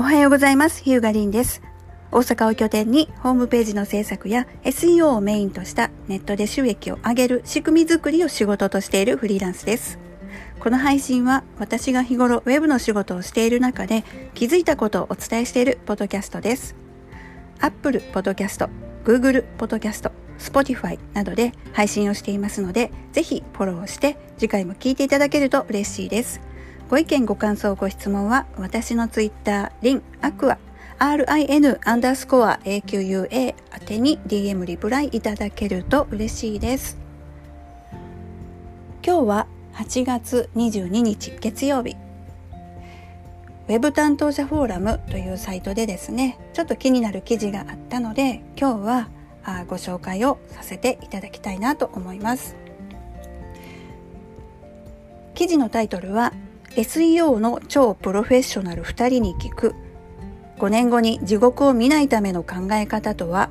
おはようございます。ヒューガリンです。大阪を拠点にホームページの制作や SEO をメインとしたネットで収益を上げる仕組み作りを仕事としているフリーランスです。この配信は私が日頃ウェブの仕事をしている中で気づいたことをお伝えしているポッドキャストです。Apple Podcast、Google Podcast、Spotify などで配信をしていますので、ぜひフォローして次回も聞いていただけると嬉しいです。ご意見ご感想ご質問は私の Twitter、リン、アクア、RIN アンダースコア AQUA 宛てに DM リプライいただけると嬉しいです。今日は8月22日月曜日。ウェブ担当者フォーラムというサイトでですね、ちょっと気になる記事があったので、今日はあご紹介をさせていただきたいなと思います記事のタイトルは SEO の超プロフェッショナル2人に聞く。5年後に地獄を見ないための考え方とは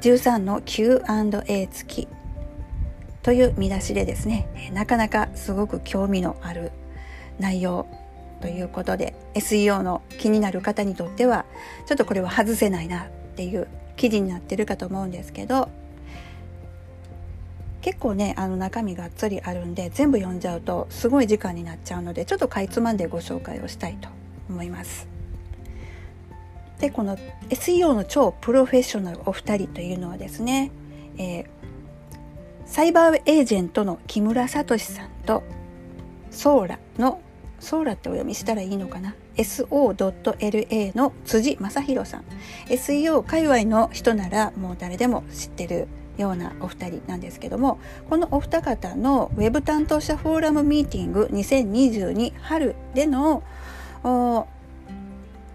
？13の Q&A 付き。という見出しでですねなかなかすごく興味のある内容ということで SEO の気になる方にとってはちょっとこれは外せないなっていう記事になってるかと思うんですけど結構ねあの中身がっつりあるんで全部読んじゃうとすごい時間になっちゃうのでちょっとかいつまんでご紹介をしたいと思います。でこの SEO の超プロフェッショナルお二人というのはですね、えー、サイバーエージェントの木村聡さんとソーラのソーラってお読みしたらいいのかな？SO.LA の辻正宏さん SEO 界隈の人ならもう誰でも知ってるようなお二人なんですけどもこのお二方のウェブ担当者フォーラムミーティング2022春での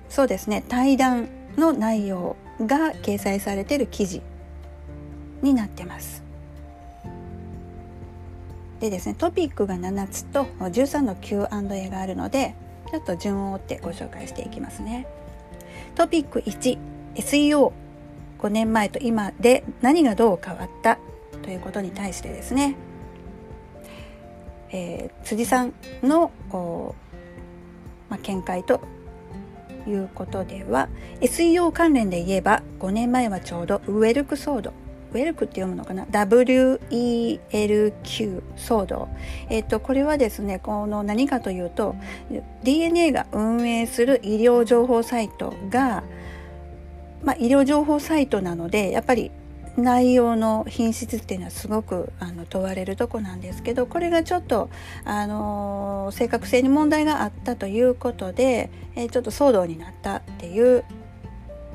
そうですね対談の内容が掲載されている記事になってます。でですねトピックが7つと13の Q&A があるのでちょっと順を追ってご紹介していきますね。トピック1 SEO 5年前と今で何がどう変わったということに対してですね、えー、辻さんの、まあ、見解ということでは SEO 関連で言えば5年前はちょうどウェルク騒動ウェルクって読むのかな ?WELQ 騒動。えっ、と、これはですね、この何かというと、DNA が運営する医療情報サイトが、まあ、医療情報サイトなので、やっぱり内容の品質っていうのはすごくあの問われるとこなんですけどこれがちょっと、あの正確性に問題があったということで、えー、ちょっと騒動になったっていう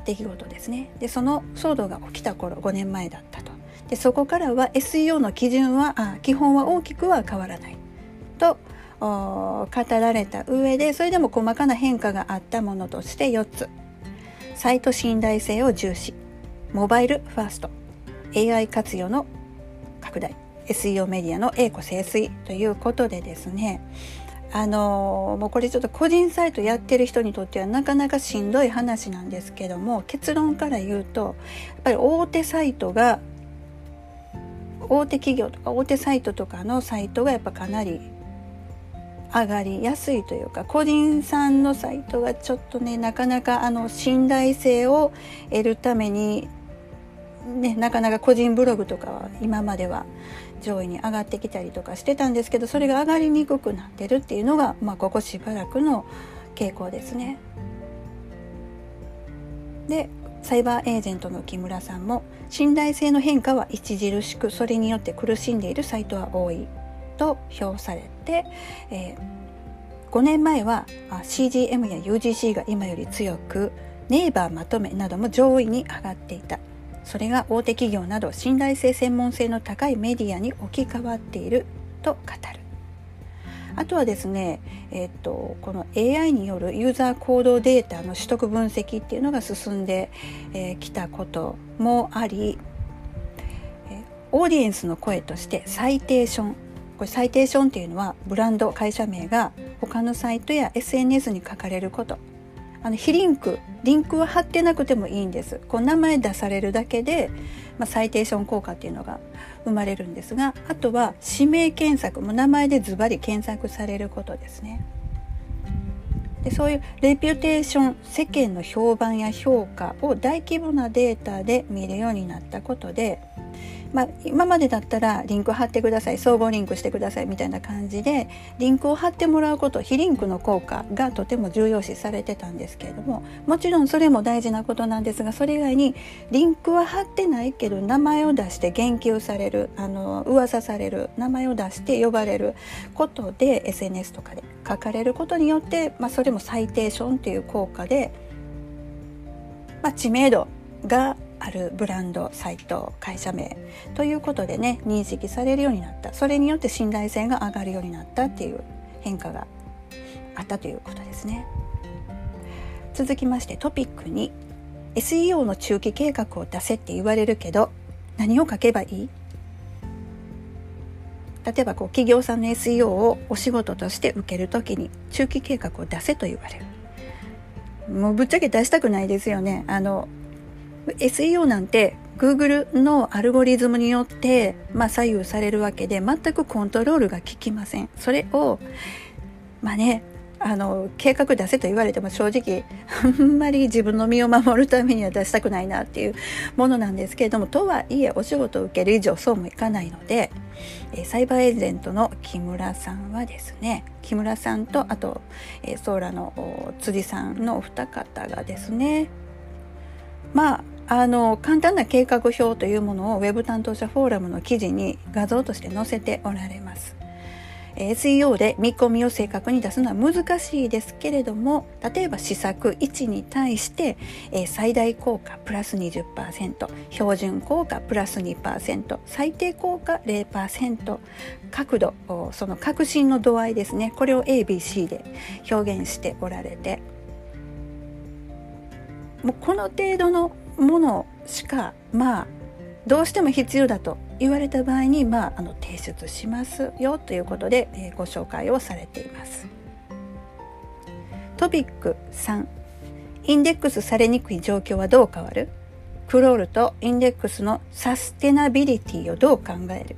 出来事ですね。でその騒動が起きた頃5年前だったと。でそこからは SEO の基準はあ基本は大きくは変わらない。と語られた上でそれでも細かな変化があったものとして4つ。サイト信頼性を重視。モバイルファースト。AI 活用の拡大。SEO メディアの栄枯盛衰ということでですね。あのもうこれちょっと個人サイトやってる人にとってはなかなかしんどい話なんですけども結論から言うとやっぱり大手サイトが大手企業とか大手サイトとかのサイトがやっぱかなり上がりやすいというか個人さんのサイトがちょっとねなかなかあの信頼性を得るためにね、なかなか個人ブログとかは今までは上位に上がってきたりとかしてたんですけどそれが上がりにくくなってるっていうのが、まあ、ここしばらくの傾向ですね。でサイバーエージェントの木村さんも信頼性の変化は著しくそれによって苦しんでいるサイトは多いと評されて、えー、5年前は CGM や UGC が今より強くネイバーまとめなども上位に上がっていた。それが大手企業など信頼性専門性の高いメディアに置き換わっていると語る。あとはですね、えっと、この AI によるユーザー行動データの取得分析っていうのが進んでき、えー、たこともあり、オーディエンスの声としてサイテーションこれサイテーションっていうのはブランド会社名が他のサイトや SNS に書かれること。あの非リンクリンクは貼ってなくてもいいんです。こう名前出されるだけで、まあ、サイテーション効果っていうのが生まれるんですがあとは指名検索も名前でズバリ検索されることですね。でそういうレピュテーション世間の評判や評価を大規模なデータで見るようになったことでまあ、今までだったらリンク貼ってください総合リンクしてくださいみたいな感じでリンクを貼ってもらうこと非リンクの効果がとても重要視されてたんですけれどももちろんそれも大事なことなんですがそれ以外にリンクは貼ってないけど名前を出して言及されるあの噂される名前を出して呼ばれることで SNS とかで書かれることによって、まあ、それもサイテーションという効果で、まあ、知名度があるブランドサイト会社名ということでね認識されるようになった。それによって信頼性が上がるようになったっていう変化があったということですね。続きましてトピックに SEO の中期計画を出せって言われるけど何を書けばいい？例えばこう企業さんの SEO をお仕事として受ける時に中期計画を出せと言われる。もうぶっちゃけ出したくないですよね。あの SEO なんて Google のアルゴリズムによって、まあ、左右されるわけで全くコントロールが効きません。それをまあねあの計画出せと言われても正直あんまり自分の身を守るためには出したくないなっていうものなんですけれどもとはいえお仕事を受ける以上そうもいかないので、サイバーエージェントの木村さんはですね木村さんとあと、ソーラの辻さんのお二方がですねまああの簡単な計画表というものを Web 担当者フォーラムの記事に画像として載せておられます。SEO で見込みを正確に出すのは難しいですけれども例えば施策1に対して、最大効果プラス20%標準効果プラス2%最低効果0%角度その革新の度合いですねこれを ABC で表現しておられてもうこの程度のものしかまあどうしても必要だと言われた場合に、まあ、あの提出しますよということで、えー、ご紹介をされています。トピック3インデックスされにくい状況はどう変わる？クロールとインデックスのサステナビリティをどう考える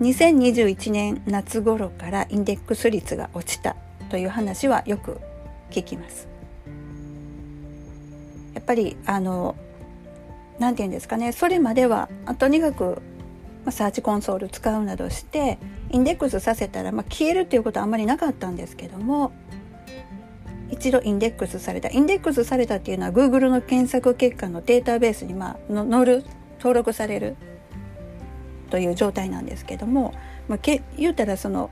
？2021年夏頃からインデックス率が落ちたという話はよく聞きます。やっぱりあの何て言うんですかねそれまではとにかくサーチコンソール使うなどしてインデックスさせたら、まあ、消えるっていうことはあんまりなかったんですけども一度インデックスされた。インデックスされたっていうのは Google の検索結果のデータベースに、まあ、の載る登録されるという状態なんですけども、まあ、け言うたらその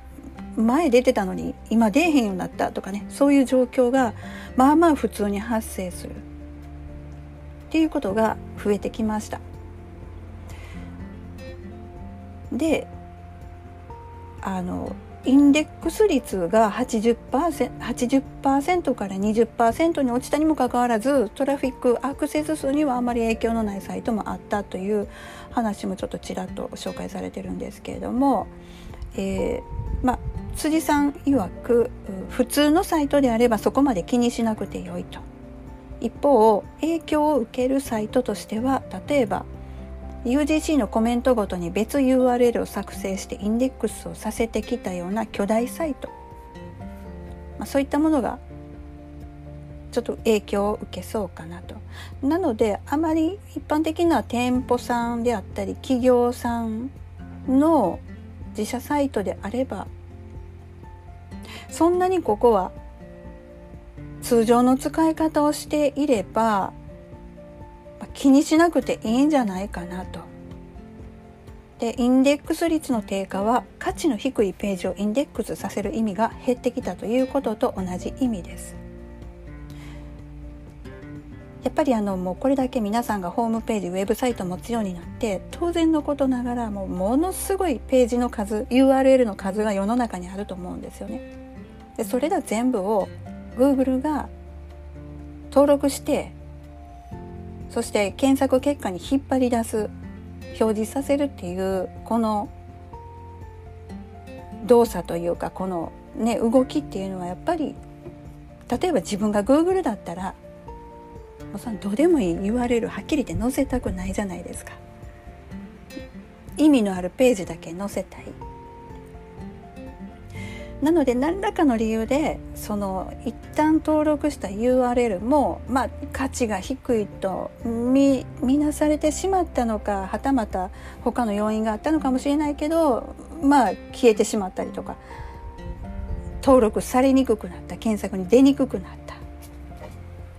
前出てたのに今出えへんようになったとかねそういう状況がまあまあ普通に発生する。っていうことが増えてきました。であのインデックス率が 80%, 80から20%に落ちたにもかかわらずトラフィックアクセス数にはあまり影響のないサイトもあったという話もちょっとちらっと紹介されてるんですけれども、えー、ま辻さん曰く普通のサイトであればそこまで気にしなくてよいと。一方影響を受けるサイトとしては例えば UGC のコメントごとに別 URL を作成してインデックスをさせてきたような巨大サイト、まあ、そういったものがちょっと影響を受けそうかなと。なのであまり一般的な店舗さんであったり企業さんの自社サイトであればそんなにここは通常の使い方をしていれば気にしなくていいんじゃないかなと。でインデックス率の低下は価値の低いページをインデックスさせる意味が減ってきたということと同じ意味です。やっぱりあのもうこれだけ皆さんがホームページウェブサイト持つようになって当然のことながらもうものすごいページの数 URL の数が世の中にあると思うんですよね。でそれら全部を Google が登録してそして検索結果に引っ張り出す表示させるっていうこの動作というかこのね動きっていうのはやっぱり例えば自分が Google だったらもうそのどうでもいい URL はっきり言って載せたくないじゃないですか。意味のあるページだけ載せたい。なので何らかの理由でその一旦登録した URL も、まあ、価値が低いと見なされてしまったのかはたまた他の要因があったのかもしれないけどまあ消えてしまったりとか登録されにくくなった検索に出にくくなった、ま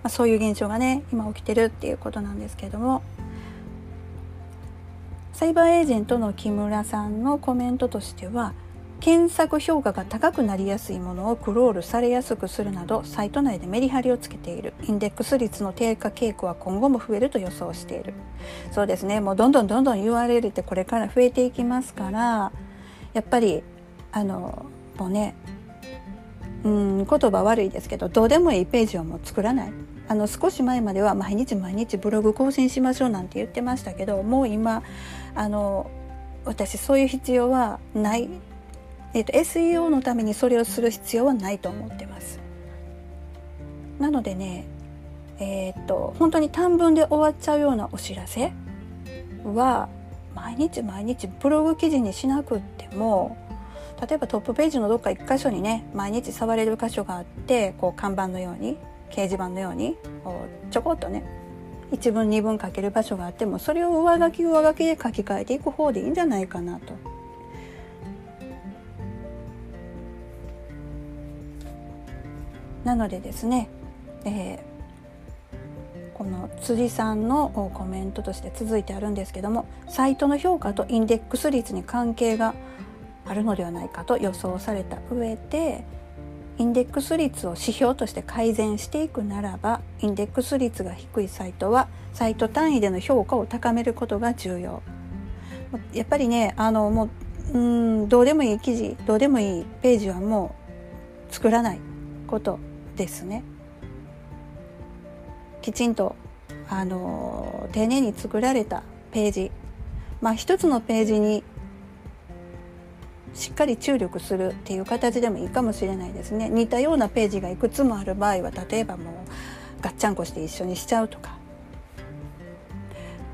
あ、そういう現象がね今起きてるっていうことなんですけれども。サイバーエージェントの木村さんのコメントとしては検索評価が高くなりやすいものをクロールされやすくするなどサイト内でメリハリをつけている。インデックス率の低下傾向は今後も増えると予想している。そうですね。もうどんどんどんどん URL ってこれから増えていきますからやっぱりあのもうねうん言葉悪いですけどどうでもいいページはもう作らない。あの少し前までは毎日毎日ブログ更新しましょうなんて言ってましたけどもう今あの私そういう必要はない、えーと、SEO のためにそれをする必要はないと思ってます。なのでねえっ、ー、と本当に短文で終わっちゃうようなお知らせは毎日毎日ブログ記事にしなくっても例えばトップページのどっか1箇所にね毎日触れる箇所があってこう看板のように掲示板のようにこうちょこっとね1文2文書ける場所があってもそれを上書き上書きで書き換えていく方でいいんじゃないかなと。なのでですね、えー、この辻さんのコメントとして続いてあるんですけどもサイトの評価とインデックス率に関係があるのではないかと予想された上でインデックス率を指標として改善していくならばインデックス率が低いサイトはサイト単位での評価を高めることが重要。やっぱりねあのもううんどうでもいい記事どうでもいいページはもう作らないこと。ですね。きちんとあの丁寧に作られたページ。まあ一つのページにしっかり注力するっていう形でもいいかもしれないですね。似たようなページがいくつもある場合は例えばもうガッチャンコして一緒にしちゃうとか。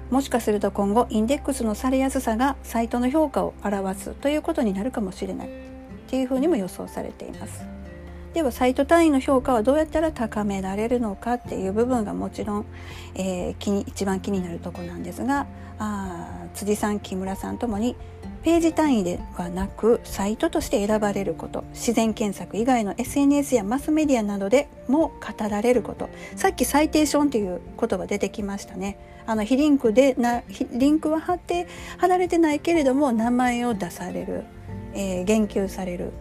もしかすると今後インデックスのされやすさがサイトの評価を表すということになるかもしれない。っていうふうにも予想されています。ではサイト単位の評価はどうやったら高められるのかっていう部分がもちろん、えー、気に一番気になるところなんですがあ辻さん木村さんともにページ単位ではなくサイトとして選ばれること自然検索以外の SNS やマスメディアなどでも語られること。さっきサイテーションという言葉出てきましたね。あの非リンクでなリンクは貼って貼られてないけれども名前を出される、えー、言及される。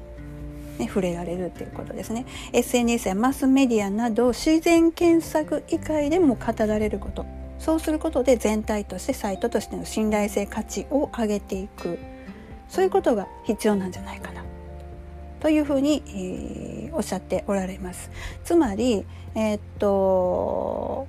ね、触れられるということですね。SNS やマスメディアなど自然検索以外でも語られること。そうすることで全体としてサイトとしての信頼性価値を上げていく。そういうことが必要なんじゃないかな。というふうに、えー、おっしゃっておられます。つまり、えー、っと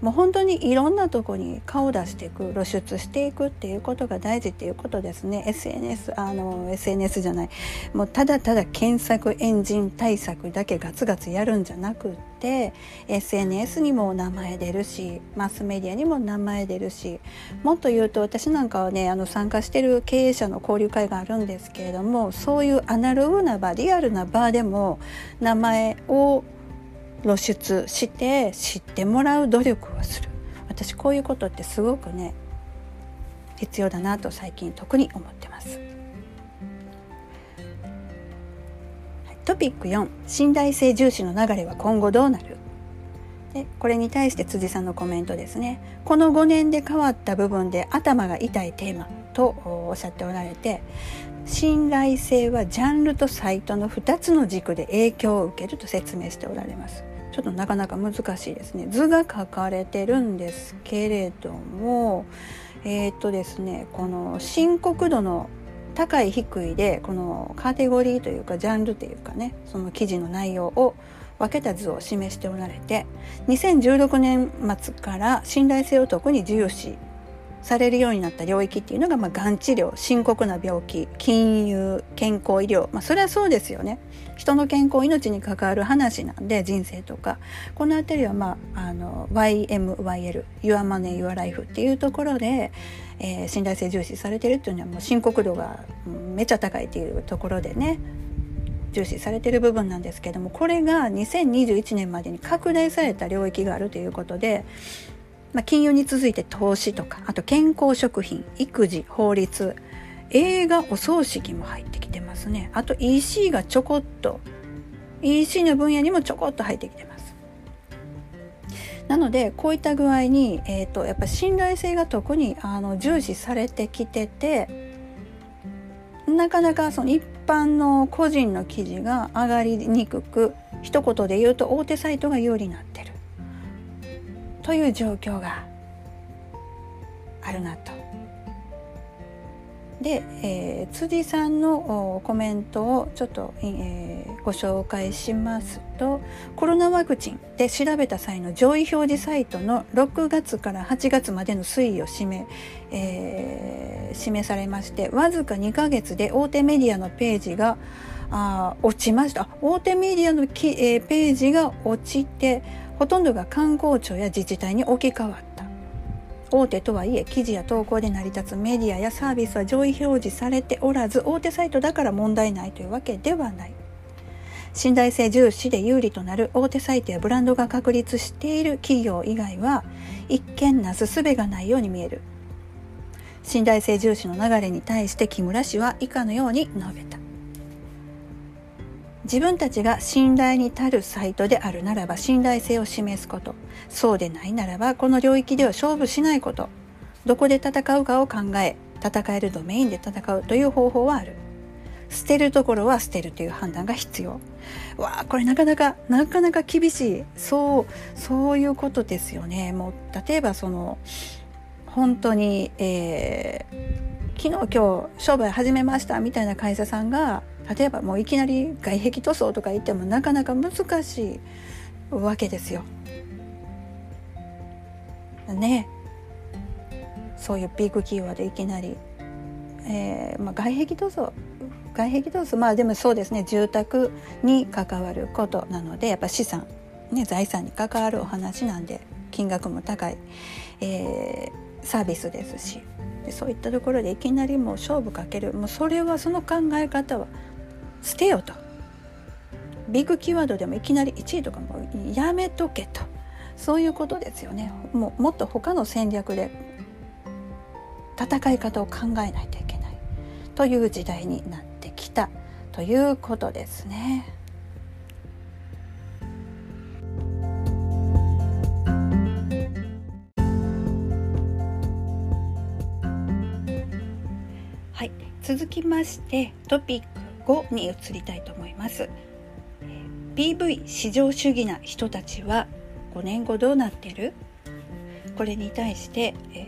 もう本当にいろんなとこに顔を出していく露出していくっていうことが大事っていうことですね。SNS あの SNS じゃない。もうただただ検索エンジン対策だけガツガツやるんじゃなくって SNS にも名前出るしマスメディアにも名前出るしもっと言うと私なんかはねあの参加してる経営者の交流会があるんですけれどもそういうアナログな場リアルな場でも名前を露出して知ってもらう努力をする。私こういうことってすごくね必要だなと最近特に思ってます。トピック4信頼性重視の流れは今後どうなる？でこれに対して辻さんのコメントですね。この5年で変わった部分で頭が痛いテーマとおっしゃっておられて信頼性はジャンルとサイトの2つの軸で影響を受けると説明しておられます。ちょっとなかなか難しいですね。図が書かれてるんですけれどもえー、っとですねこの深刻度の高い低いでこのカテゴリーというかジャンルというかねその記事の内容を分けた図を示しておられて2016年末から信頼性を特に重視されるようになった領域っていうのが、まあ、がん治療深刻な病気金融健康医療、まあ、それはそうですよね。人の健康命に関わる話なんで人生とか。この辺りは、まあ、YMYL Your Money Your Life っていうところで、えー、信頼性重視されてるっていうのはもう深刻度がめちゃ高いっていうところでね重視されてる部分なんですけどもこれが2021年までに拡大された領域があるということでまあ、金融に続いて投資とかあと健康食品育児法律映画お葬式も入ってきてますね。あと EC がちょこっと EC の分野にもちょこっと入ってきてます。なのでこういった具合に、えーと、やっぱ信頼性が特にあの重視されてきててなかなかその一般の個人の記事が上がりにくく一言で言うと大手サイトが有利になってる。という状況があるなと。で、えー、辻さんのコメントをちょっと、えー、ご紹介しますとコロナワクチンで調べた際の上位表示サイトの6月から8月までの推移を示,、えー、示されましてわずか2ヶ月で大手メディアのページがあ落ちました大手メディアのき、えー、ページが落ちてほとんどが観光庁や自治体に置き換わった。大手とはいえ記事や投稿で成り立つメディアやサービスは上位表示されておらず大手サイトだから問題ないというわけではない。信頼性重視で有利となる大手サイトやブランドが確立している企業以外は一見なすすべがないように見える。信頼性重視の流れに対して木村氏は以下のように述べた。自分たちが信頼に足るサイトであるならば信頼性を示すこと。そうでないならばこの領域では勝負しないこと。どこで戦うかを考え戦えるドメインで戦うという方法はある。捨てるところは捨てるという判断が必要。わあこれなかなかなかなか厳しい。そうそういうことですよね。もう例えばその本当に、えー、昨日今日商売始めましたみたいな会社さんが例えばもういきなり外壁塗装とか言ってもなかなか難しいわけですよ。ね。そういうビッグ企業でいきなり、えーまあ、外壁塗装。外壁塗装。まあでもそうですね。住宅に関わることなのでやっぱ資産、ね、財産に関わるお話なんで金額も高い、えー、サービスですし。そういったところでいきなりもう勝負かける。もうそれはその考え方は捨てよと。ビッグキーワードでもいきなり1位とかもやめとけと。そういうことですよね。もうもっと他の戦略で戦い方を考えないといけない。という時代になってきた。ということですね。はい、続きましてトピック5に移りたいと思います。PV 至上主義な人たちは5年後どうなってる？これに対して、え、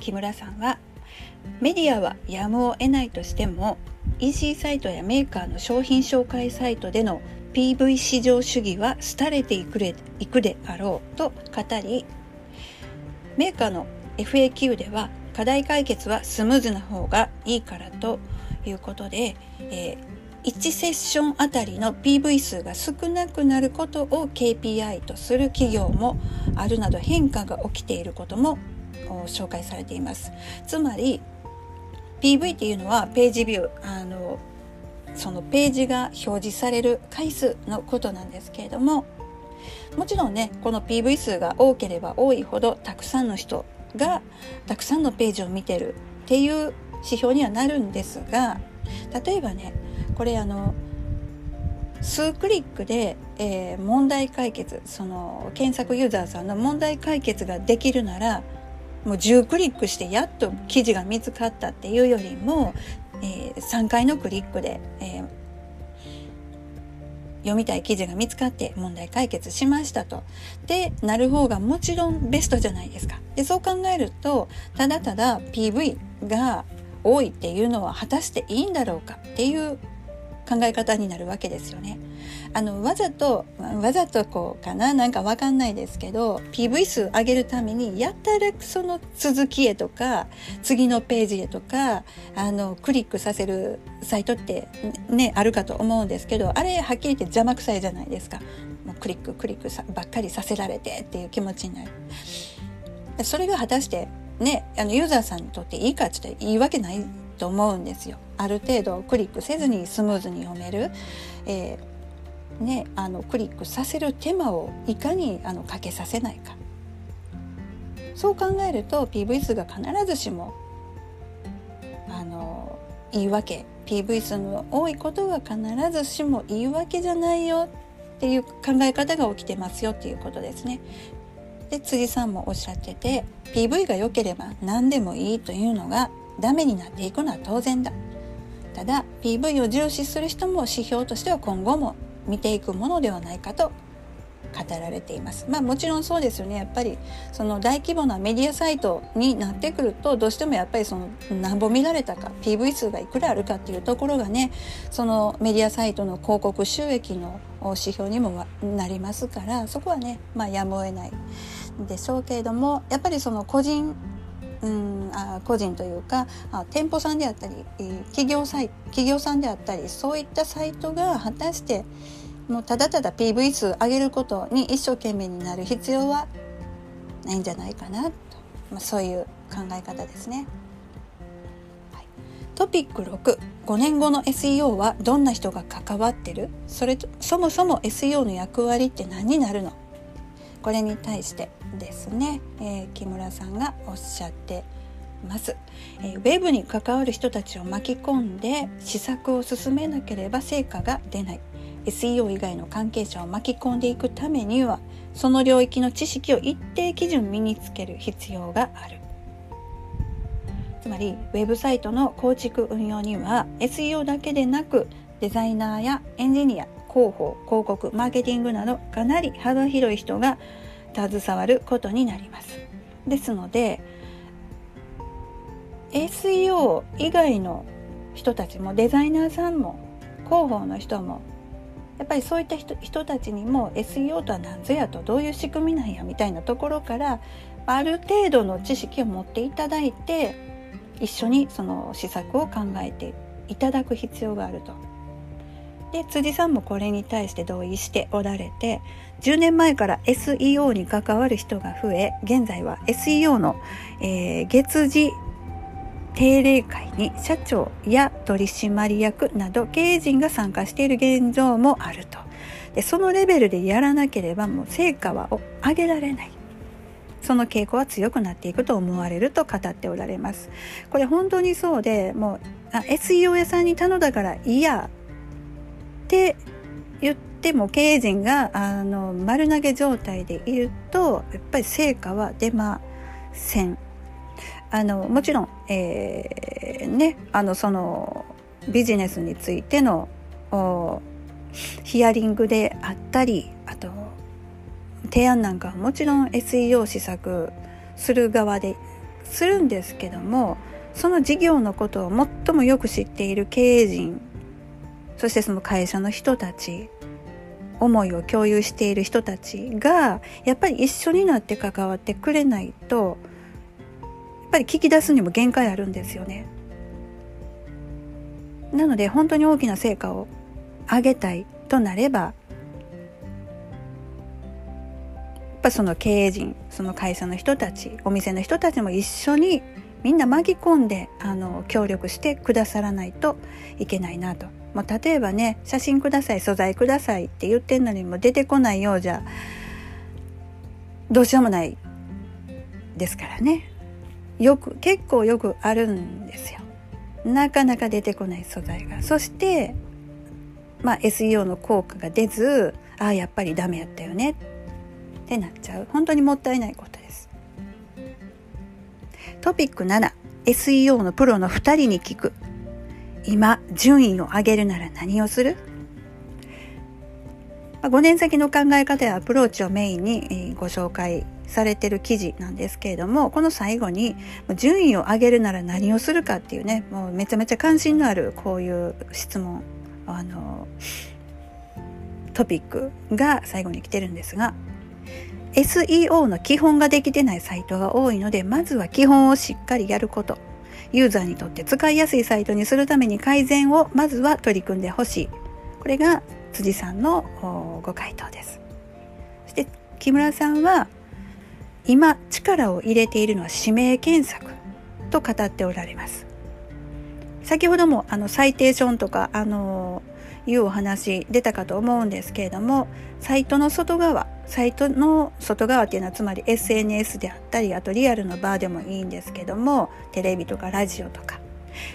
木村さんはメディアはやむを得ないとしても EC サイトやメーカーの商品紹介サイトでの PV 市場主義は廃れていくれいくであろうと語りメーカーの FAQ では課題解決はスムーズな方がいいからということで、えー、1セッションあたりの PV 数が少なくなることを KPI とする企業もあるなど変化が起きていることも紹介されています。つまり PV っていうのはページビューあのそのページが表示される回数のことなんですけれどももちろんねこの PV 数が多ければ多いほどたくさんの人がたくさんのページを見てるっていう指標にはなるんですが例えばねこれあの数クリックで、えー、問題解決その検索ユーザーさんの問題解決ができるならもう10クリックしてやっと記事が見つかったっていうよりも、えー、3回のクリックで、えー、読みたい記事が見つかって問題解決しましたと。で、なる方がもちろんベストじゃないですか。で、そう考えると、ただただ PV が多いっていうのは果たしていいんだろうかっていう考え方になるわけですよね。あのわざとわざとこうかな？なんかわかんないですけど PV 数上げるためにやったらその続きへとか次のページへとかあのクリックさせるサイトってねあるかと思うんですけどあれはっきり言って邪魔くさいじゃないですか。もうクリッククリックさばっかりさせられてっていう気持ちになる。それが果たしてねあのユーザーさんにとっていいかって言ったらいいわけないと思うんですよ。ある程度クリックせずにスムーズに読める、えー、ね、あのクリックさせる手間をいかにあのかけさせないかそう考えると PV 数が必ずしもあのいいわけ PV 数の多いことが必ずしもいいわけじゃないよっていう考え方が起きてますよっていうことですね。で辻さんもおっしゃってて PV が良ければ何でもいいというのがダメになっていくのは当然だ。ただ PV を重視する人も指標としては今後も見ていくものではないかと語られています。まあもちろんそうですよね。やっぱりその大規模なメディアサイトになってくるとどうしてもやっぱりその何本見られたか PV 数がいくらあるかっていうところがねそのメディアサイトの広告収益の指標にもなりますからそこはねまあやむを得ないでしょうけれどもやっぱりその個人うんあ個人というかあ店舗さんであったり企業サイ企業さんであったりそういったサイトが果たしてもうただただ PV 数上げることに一生懸命になる必要はないんじゃないかなと、まあ、そういう考え方ですね。はい、トピック65年後の SEO はどんな人が関わってる？それとそもそも SEO の役割って何になるの？これに対してですね、えー、木村さんがおっしゃってます、えー、ウェブに関わる人たちを巻き込んで施策を進めなければ成果が出ない。SEO 以外の関係者を巻き込んでいくためにはその領域の知識を一定基準身につける必要がある。つまりウェブサイトの構築運用には SEO だけでなくデザイナーやエンジニア広報広告マーケティングなどかなり幅広い人が携わることになりますですので SEO 以外の人たちもデザイナーさんも広報の人もやっぱりそういった人たちにも SEO とは何ぞやとどういう仕組みなんやみたいなところからある程度の知識を持っていただいて一緒にその施策を考えていただく必要があると。で辻さんもこれに対して同意しておられて10年前から SEO に関わる人が増え現在は SEO の、えー、月次定例会に社長や取締役など経営陣が参加している現状もあると。でそのレベルでやらなければもう成果は上げられない。その傾向は強くなっていくと思われると語っておられます。これ本当にそうでもうあ SEO 屋さんに頼んだからいやって言ってでも経営陣があの丸投げ状態でいるとやっぱり成果は出ません。あのもちろん、えー、ねあのそのビジネスについてのヒアリングであったりあと提案なんかはもちろん SEO 施策する側でするんですけどもその事業のことを最もよく知っている経営陣そしてその会社の人たち思いを共有している人たちがやっぱり一緒になって関わってくれないとやっぱり聞き出すにも限界あるんですよね。なので本当に大きな成果を上げたいとなればやっぱその経営陣その会社の人たちお店の人たちも一緒にみんな巻き込んであの協力してくださらないといけないなと。もう例えばね写真ください素材くださいって言ってんのにも出てこないようじゃどうしようもないですからね。よく結構よくあるんですよ。なかなか出てこない素材が。そしてまあ SEO の効果が出ずああやっぱりダメやったよねってなっちゃう本当にもったいないことです。トピック 7SEO のプロの2人に聞く今順位を上げるなら何をする？5年先の考え方やアプローチをメインにご紹介されてる記事なんですけれどもこの最後に順位を上げるなら何をするかっていうねもうめちゃめちゃ関心のあるこういう質問あのトピックが最後に来てるんですが SEO の基本ができてないサイトが多いのでまずは基本をしっかりやること。ユーザーにとって使いやすいサイトにするために改善をまずは取り組んでほしい。これが辻さんのご回答です。そして木村さんは今力を入れているのは指名検索と語っておられます。先ほどもあのサイテーションとかあのいうお話出たかと思うんですけれどもサイトの外側サイトの外側っていうのはつまり SNS であったりあとリアルのバーでもいいんですけどもテレビとかラジオとか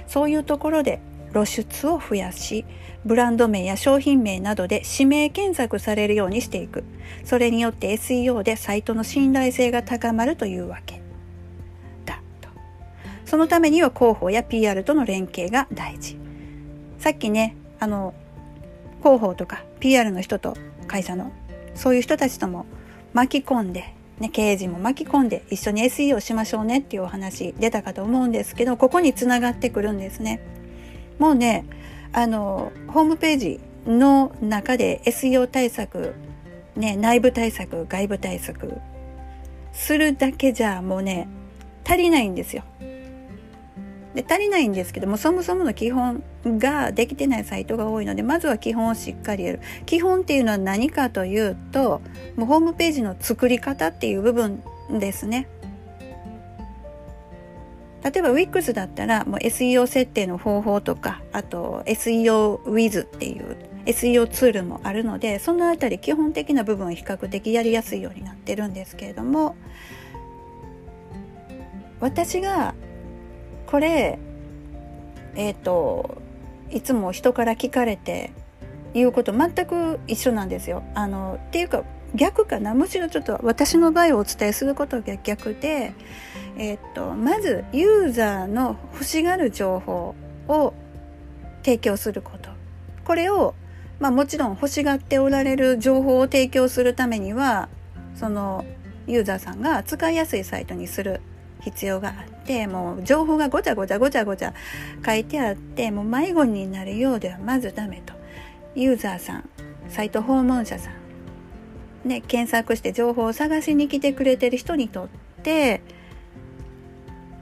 そういうところで露出を増やしブランド名や商品名などで指名検索されるようにしていく。それによって SEO でサイトの信頼性が高まるというわけ。だと。そのためには広報や PR との連携が大事。さっきねあの広報とか PR の人と会社のそういう人たちとも巻き込んで、ね、経営陣も巻き込んで一緒に SEO しましょうねっていうお話出たかと思うんですけどここにつながってくるんですね。もうねあのホームページの中で SEO 対策、ね、内部対策外部対策するだけじゃもうね足りないんですよ。で足りないんですけどもそもそもの基本ができてないサイトが多いのでまずは基本をしっかりやる。基本っていうのは何かというともうホームページの作り方っていう部分ですね。例えば Wix だったらもう SEO 設定の方法とかあと SEOWiz っていう SEO ツールもあるのでそのあたり基本的な部分は比較的やりやすいようになってるんですけれども私がこれえっ、ー、といつも人から聞かれて言うこと全く一緒なんですよ。あのっていうか逆かな。むしろちょっと私の場合をお伝えすることが逆で、えっ、ー、とまずユーザーの欲しがる情報を提供すること。これを、まあ、もちろん欲しがっておられる情報を提供するためにはそのユーザーさんが使いやすいサイトにする。必要があってもう情報がごちゃごちゃごちゃごちゃ書いてあってもう迷子になるようではまずダメとユーザーさんサイト訪問者さんね検索して情報を探しに来てくれてる人にとって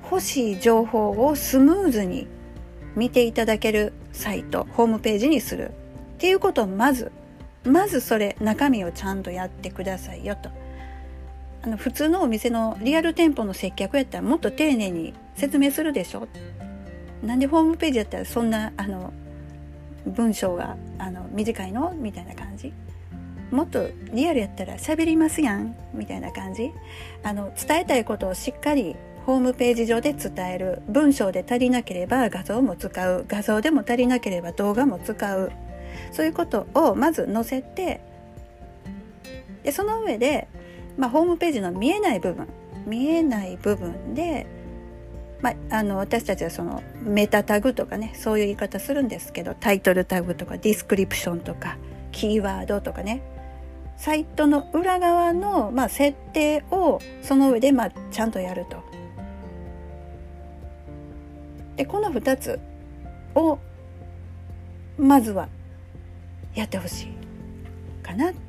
欲しい情報をスムーズに見ていただけるサイトホームページにするっていうことをまずまずそれ中身をちゃんとやってくださいよと。あの普通のお店のリアル店舗の接客やったらもっと丁寧に説明するでしょ。なんでホームページやったらそんなあの文章があの短いの？みたいな感じ。もっとリアルやったら喋りますやんみたいな感じ。あの伝えたいことをしっかりホームページ上で伝える文章で足りなければ画像も使う。画像でも足りなければ動画も使う。そういうことをまず載せてでその上でまあ、ホームページの見えない部分見えない部分で、まあ、あの私たちはそのメタタグとかねそういう言い方するんですけどタイトルタグとかディスクリプションとかキーワードとかねサイトの裏側の、まあ、設定をその上で、まあ、ちゃんとやると。でこの2つをまずはやってほしいかなって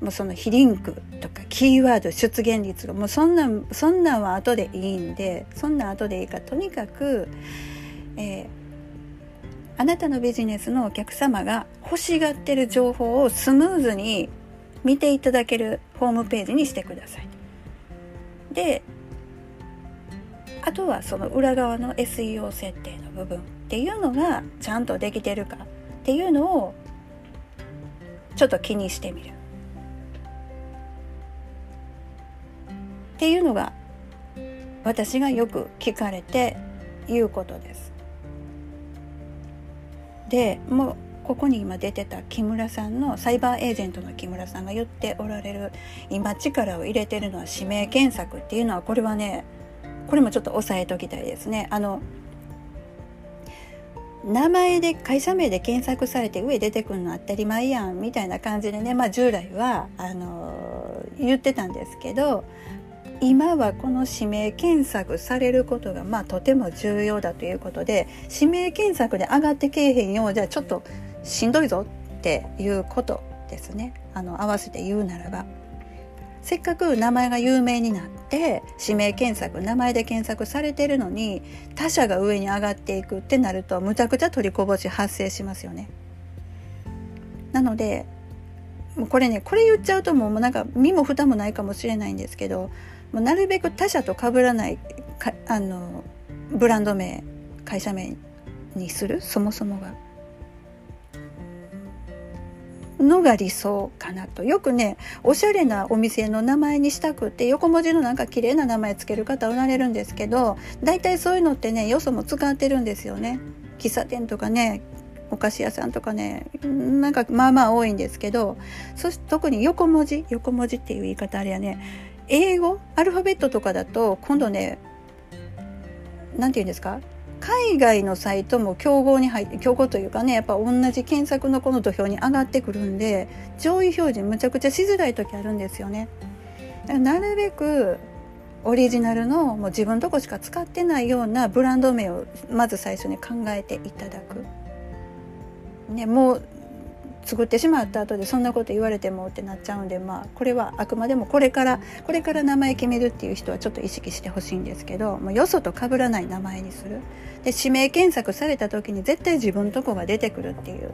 もうその被リンクとかキーワード出現率がもうそんなんそんなんは後でいいんでそんなん後でいいかとにかく、えー、あなたのビジネスのお客様が欲しがってる情報をスムーズに見ていただけるホームページにしてください。であとはその裏側の SEO 設定の部分っていうのがちゃんとできてるかっていうのをちょっと気にしてみる。っていうのが私がよく聞かれて言うことです。でもうここに今出てた木村さんのサイバーエージェントの木村さんが言っておられる今力を入れてるのは指名検索っていうのはこれはねこれもちょっと押さえときたいですね。あの名前で会社名で検索されて上出てくるの当たり前やんみたいな感じでね、まあ、従来はあの言ってたんですけど今はこの指名検索されることがまあとても重要だということで指名検索で上がってけえへんようじゃあちょっとしんどいぞっていうことですねあの合わせて言うならばせっかく名前が有名になって指名検索名前で検索されてるのに他者が上に上がっていくってなるとむちゃくちゃ取りこぼし発生しますよね。なのでもうこれねこれ言っちゃうともうなんか身も蓋もないかもしれないんですけどもうなるべく他社と被らないあのブランド名会社名にする？そもそもが。のが理想かなと。よくねおしゃれなお店の名前にしたくって横文字のなんか綺麗な名前つける方おられるんですけど大体そういうのってねよそも使ってるんですよね。喫茶店とかねお菓子屋さんとかねなんかまあまあ多いんですけどそして特に横文字？横文字っていう言い方あれやね。英語？アルファベットとかだと今度ね何て言うんですか？海外のサイトも競合に入って競合というかねやっぱ同じ検索のこの土俵に上がってくるんで上位表示むちゃくちゃしづらい時あるんですよね。なるべくオリジナルのもう自分とこしか使ってないようなブランド名をまず最初に考えていただく。ね、もう作ってしまった後でそんなこと言われてもってなっちゃうんでまあこれはあくまでもこれからこれから名前決めるっていう人はちょっと意識してほしいんですけどもうよそと被らない名前にする。で指名検索された時に絶対自分とこが出てくるっていう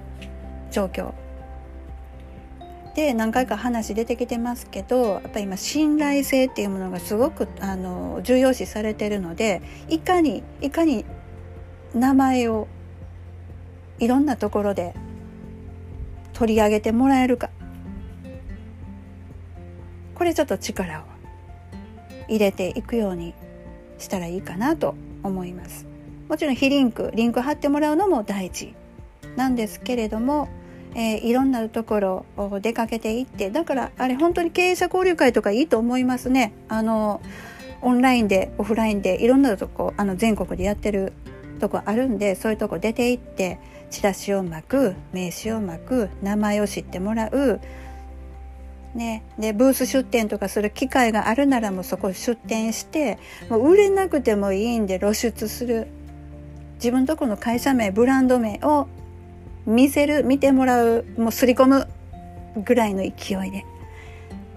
状況。で何回か話出てきてますけどやっぱり今信頼性っていうものがすごくあの重要視されてるのでいかにいかに名前をいろんなところで取り上げてもらえるか。これちょっと力を入れていくようにしたらいいかなと思います。もちろん非リンクリンク貼ってもらうのも大事。なんですけれども、えー、いろんなところを出かけていってだからあれ本当に経営者交流会とかいいと思いますね。あのオンラインでオフラインでいろんなとこあの全国でやってるとこあるんでそういうとこ出ていってチラシを巻く名刺を巻く名前を知ってもらう、ね、でブース出店とかする機会があるならもうそこ出店してもう売れなくてもいいんで露出する。自分とこの会社名ブランド名を見せる見てもらうもうすり込むぐらいの勢いで。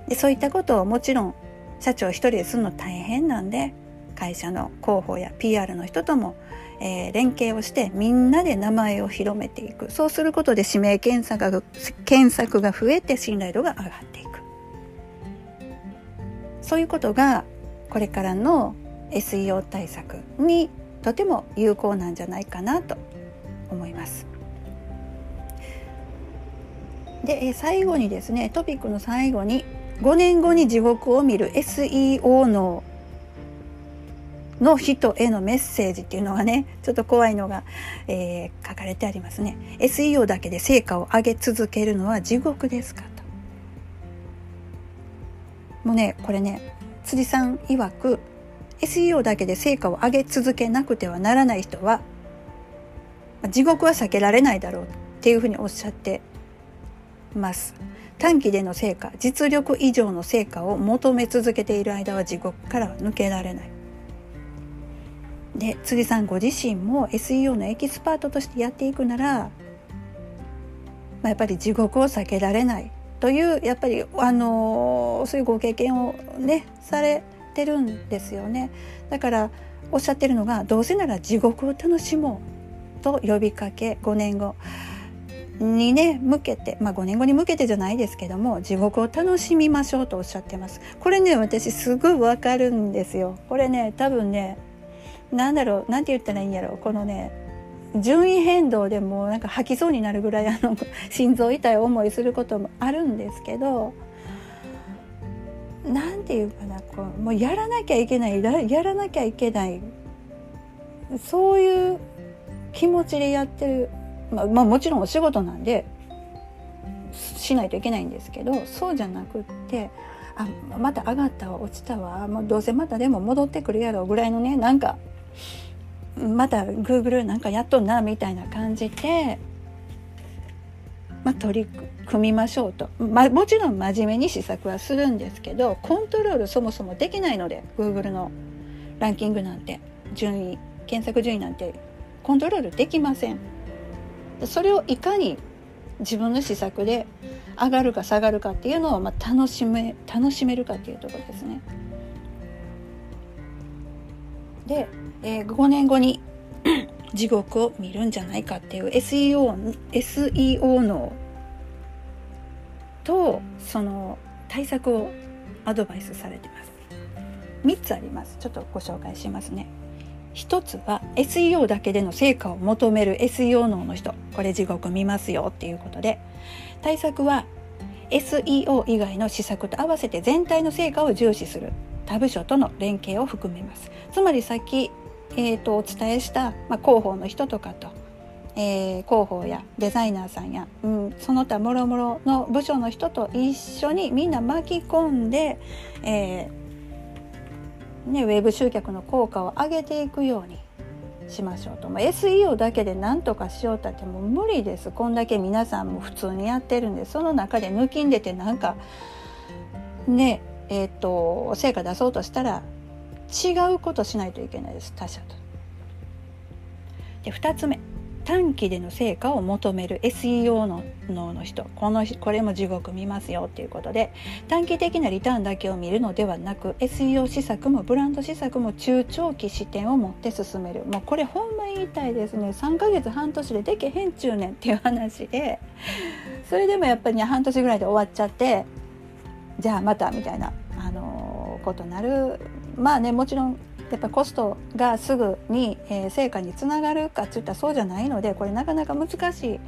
でそういったことをもちろん社長一人でするの大変なんで会社の広報や PR の人ともえー、連携をしてみんなで名前を広めていくそうすることで指名検索が検索が増えて信頼度が上がっていくそういうことがこれからの SEO 対策にとても有効なんじゃないかなと思います。で最後にですねトピックの最後に5年後に地獄を見る SEO のの人へのメッセージっていうのがねちょっと怖いのが、えー、書かれてありますね。SEO だけで成果を上げ続けるのは地獄ですかと。もうねこれね辻さん曰く SEO だけで成果を上げ続けなくてはならない人は地獄は避けられないだろうっていうふうにおっしゃってます。短期での成果実力以上の成果を求め続けている間は地獄からは抜けられない。で辻さんご自身も SEO のエキスパートとしてやっていくなら、まあ、やっぱり地獄を避けられない。というやっぱりあのそういうご経験をねされてるんですよね。だからおっしゃってるのがどうせなら地獄を楽しもうと呼びかけ5年後。にね向けてまあ5年後に向けてじゃないですけども地獄を楽しみましょうとおっしゃってます。これね私すごいわかるんですよ。これね多分ねなんだろうなんて言ったらいいんやろうこのね順位変動でもなんか吐きそうになるぐらいあの心臓痛い思いすることもあるんですけどなんていうかなこうもうやらなきゃいけないやらなきゃいけないそういう気持ちでやってる、まあ、まあもちろんお仕事なんでしないといけないんですけどそうじゃなくってあまた上がったわ落ちたわもうどうせまたでも戻ってくるやろうぐらいのねなんかまた Google なんかやっとんなみたいな感じで、まあ、取り組みましょうと、ま、もちろん真面目に施策はするんですけどコントロールそもそもできないので Google のランキングなんて。順位検索順位なんてコントロールできません。それをいかに自分の施策で上がるか下がるかっていうのをまあ楽しめ楽しめるかっていうところですね。で、えー、5年後に 地獄を見るんじゃないかっていう SEO, SEO のとその対策をアドバイスされてます。3つあります。ちょっとご紹介しますね。1つは SEO だけでの成果を求める SEO 脳の人。これ地獄見ますよっていうことで。対策は SEO 以外の施策と合わせて全体の成果を重視する。他部署との連携を含めます。つまりさっき、えーと、お伝えした、まあ、広報の人とかと、えー、広報やデザイナーさんや、うん、その他もろもろの部署の人と一緒にみんな巻き込んで、えーね、ウェブ集客の効果を上げていくようにしましょうと、まあ、SEO だけで何とかしようたってもう無理です。こんだけ皆さんも普通にやってるんでその中で抜きんでてなんかねえっ、ー、と成果出そうとしたら違うことしないといけないです。他者と。で2つ目。短期での成果を求める。SEO の脳の人。このこれも地獄見ますよっていうことで。短期的なリターンだけを見るのではなく SEO 施策もブランド施策も中長期視点を持って進める。もうこれほんま言いたいですね。3ヶ月半年ででけへんちゅうねんっていう話で。それでもやっぱり、ね、半年ぐらいで終わっちゃってじゃあまたみたいな、あのー、ことなるまあねもちろんやっぱコストがすぐに、えー、成果につながるかっていったらそうじゃないのでこれなかなか難しい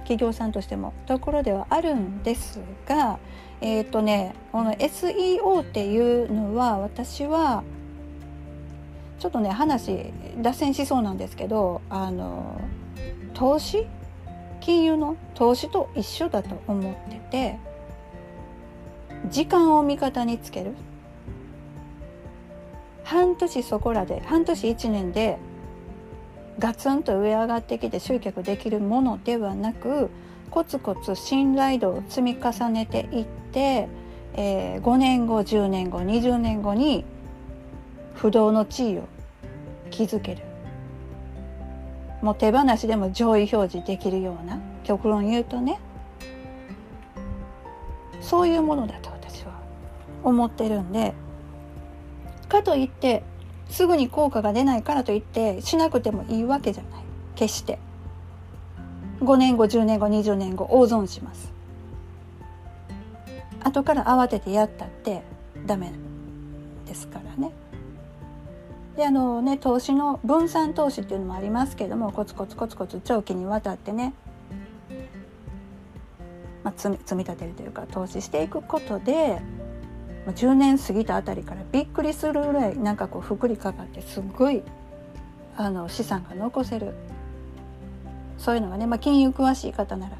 企業さんとしてもところではあるんですがえっ、ー、とねこの SEO っていうのは私はちょっとね話脱線しそうなんですけどあの投資？金融の？投資と一緒だと思ってて時間を味方につける。半年そこらで半年1年でガツンと上上がってきて集客できるものではなくコツコツ信頼度を積み重ねていって、えー、5年後10年後20年後に不動の地位を築ける。もう手放しでも上位表示できるような極論言うとねそういうものだと私は思ってるんでかといってすぐに効果が出ないからといってしなくてもいいわけじゃない。決して。5年後10年後20年後大損します。後から慌ててやったってダメですからね。であのね投資の分散投資っていうのもありますけどもコツコツコツコツ長期にわたってね、まあ、積み積み立てるというか投資していくことで10年過ぎたあたりからびっくりするぐらいなんかこう福利かかってすっごいあの資産が残せる。そういうのがね、まあ、金融詳しい方なら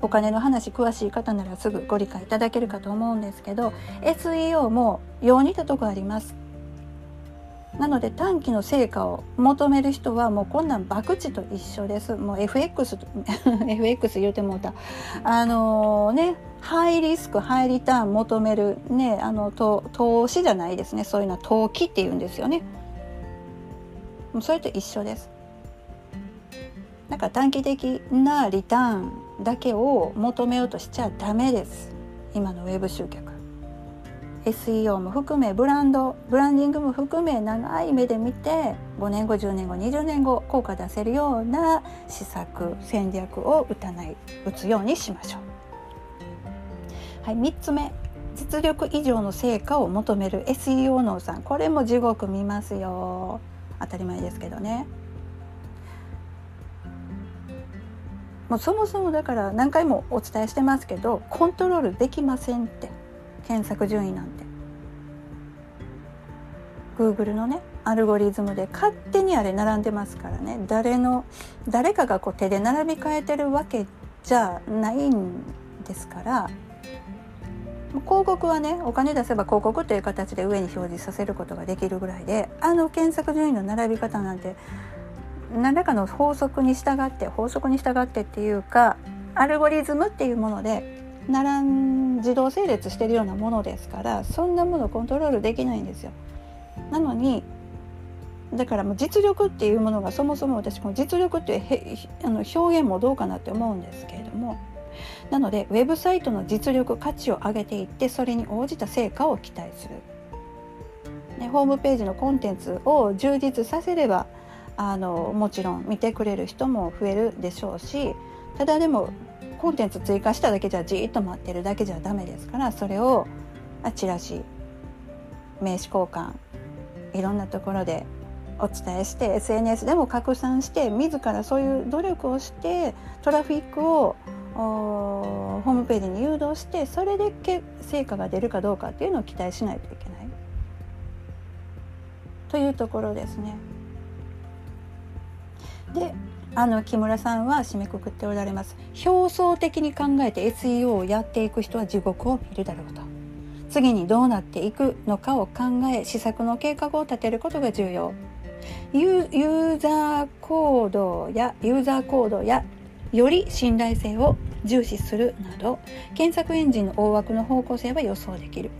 お金の話詳しい方ならすぐご理解いただけるかと思うんですけど SEO もよう似たとこあります。なので短期の成果を求める人はもうこんなん博打と一緒です。もう FX FX 言うてもうた。あのー、ねハイリスクハイリターン求めるねあの投資じゃないですね。そういうのは投機って言うんですよね。もうそれと一緒です。なんか短期的なリターンだけを求めようとしちゃダメです。今のウェブ集客。SEO も含めブランドブランディングも含め長い目で見て5年後10年後20年後効果出せるような施策戦略を打たない打つようにしましょう。はい、3つ目。実力以上の成果を求める SEO 脳さん。これも地獄見ますよ。当たり前ですけどね。もうそもそもだから何回もお伝えしてますけどコントロールできませんって。検索順位なんて。Google のねアルゴリズムで勝手にあれ並んでますからね。誰の誰かがこう手で並び替えてるわけじゃないんですから。広告はねお金出せば広告という形で上に表示させることができるぐらいであの検索順位の並び方なんて何らかの法則に従って法則に従ってっていうかアルゴリズムっていうもので並ん自動整列してるようなものですからそんなものコントロールできないんですよ。なのにだからもう実力っていうものがそもそも私も実力っていうあの表現もどうかなって思うんですけれどもなのでウェブサイトの実力価値を上げていってそれに応じた成果を期待する、ね、ホームページのコンテンツを充実させればあのもちろん見てくれる人も増えるでしょうしただでもコンテンツ追加しただけじゃじっと待ってるだけじゃダメですからそれをあチラシ名刺交換いろんなところでお伝えして SNS でも拡散して自らそういう努力をしてトラフィックをホームページに誘導してそれで成果が出るかどうかっていうのを期待しないといけない。というところですね。であの木村さんは締めくくっておられます。表層的に考えて SEO をやっていく人は地獄を見るだろうと。次にどうなっていくのかを考え施策の計画を立てることが重要。ユーザー行動やユーザーコードやより信頼性を重視するなど検索エンジンの大枠の方向性は予想できる。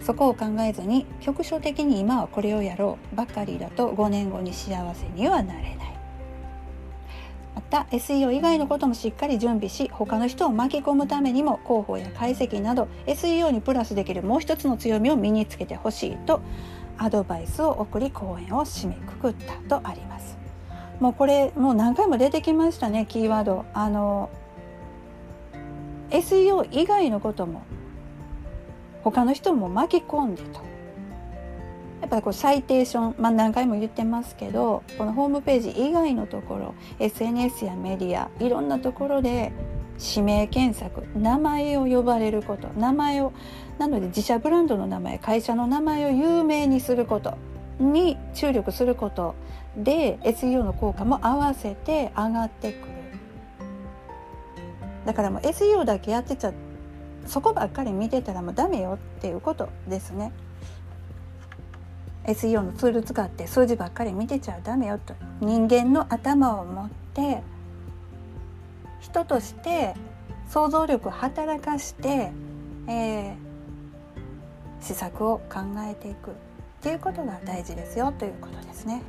そこを考えずに局所的に今はこれをやろうばかりだと5年後に幸せにはなれない。また SEO 以外のこともしっかり準備し他の人を巻き込むためにも広報や解析など SEO にプラスできるもう一つの強みを身につけてほしいとアドバイスを送り講演を締めくくったとあります。もうこれもう何回も出てきましたねキーワード。あの SEO 以外のことも他の人も巻き込んでと。やっぱりこうサイテーション、まあ、何回も言ってますけどこのホームページ以外のところ SNS やメディアいろんなところで指名検索名前を呼ばれること名前をなので自社ブランドの名前会社の名前を有名にすることに注力することで SEO の効果も合わせて上がってくるだからもう SEO だけやってちゃそこばっかり見てたらもうダメよっていうことですね。SEO のツール使って数字ばっかり見てちゃダメよと人間の頭を持って人として想像力を働かして、えー、施策を考えていくっていうことが大事ですよということですね。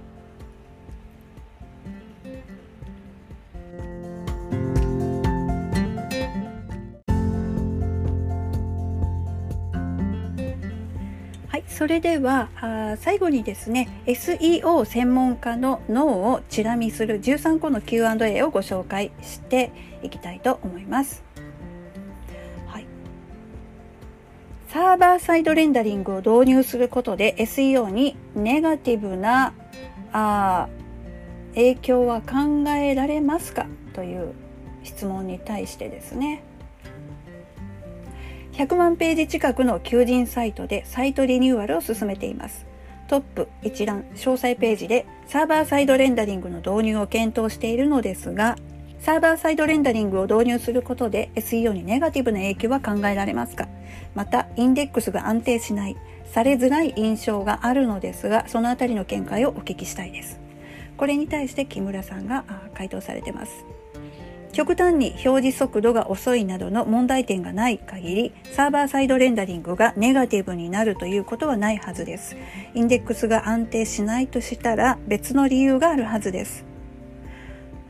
はいそれではあ最後にですね SEO 専門家の脳をチラ見する13個の Q&A をご紹介していきたいと思います。はい、サーバーサイドレンダリングを導入することで SEO にネガティブなあ影響は考えられますか？という質問に対してですね100万ページ近くの求人サイトでサイトリニューアルを進めています。トップ一覧詳細ページでサーバーサイドレンダリングの導入を検討しているのですが、サーバーサイドレンダリングを導入することで SEO にネガティブな影響は考えられますか？また、インデックスが安定しない、されづらい印象があるのですが、そのあたりの見解をお聞きしたいです。これに対して木村さんが回答されてます。極端に表示速度が遅いなどの問題点がない限り、サーバーサイドレンダリングがネガティブになるということはないはずです。インデックスが安定しないとしたら別の理由があるはずです。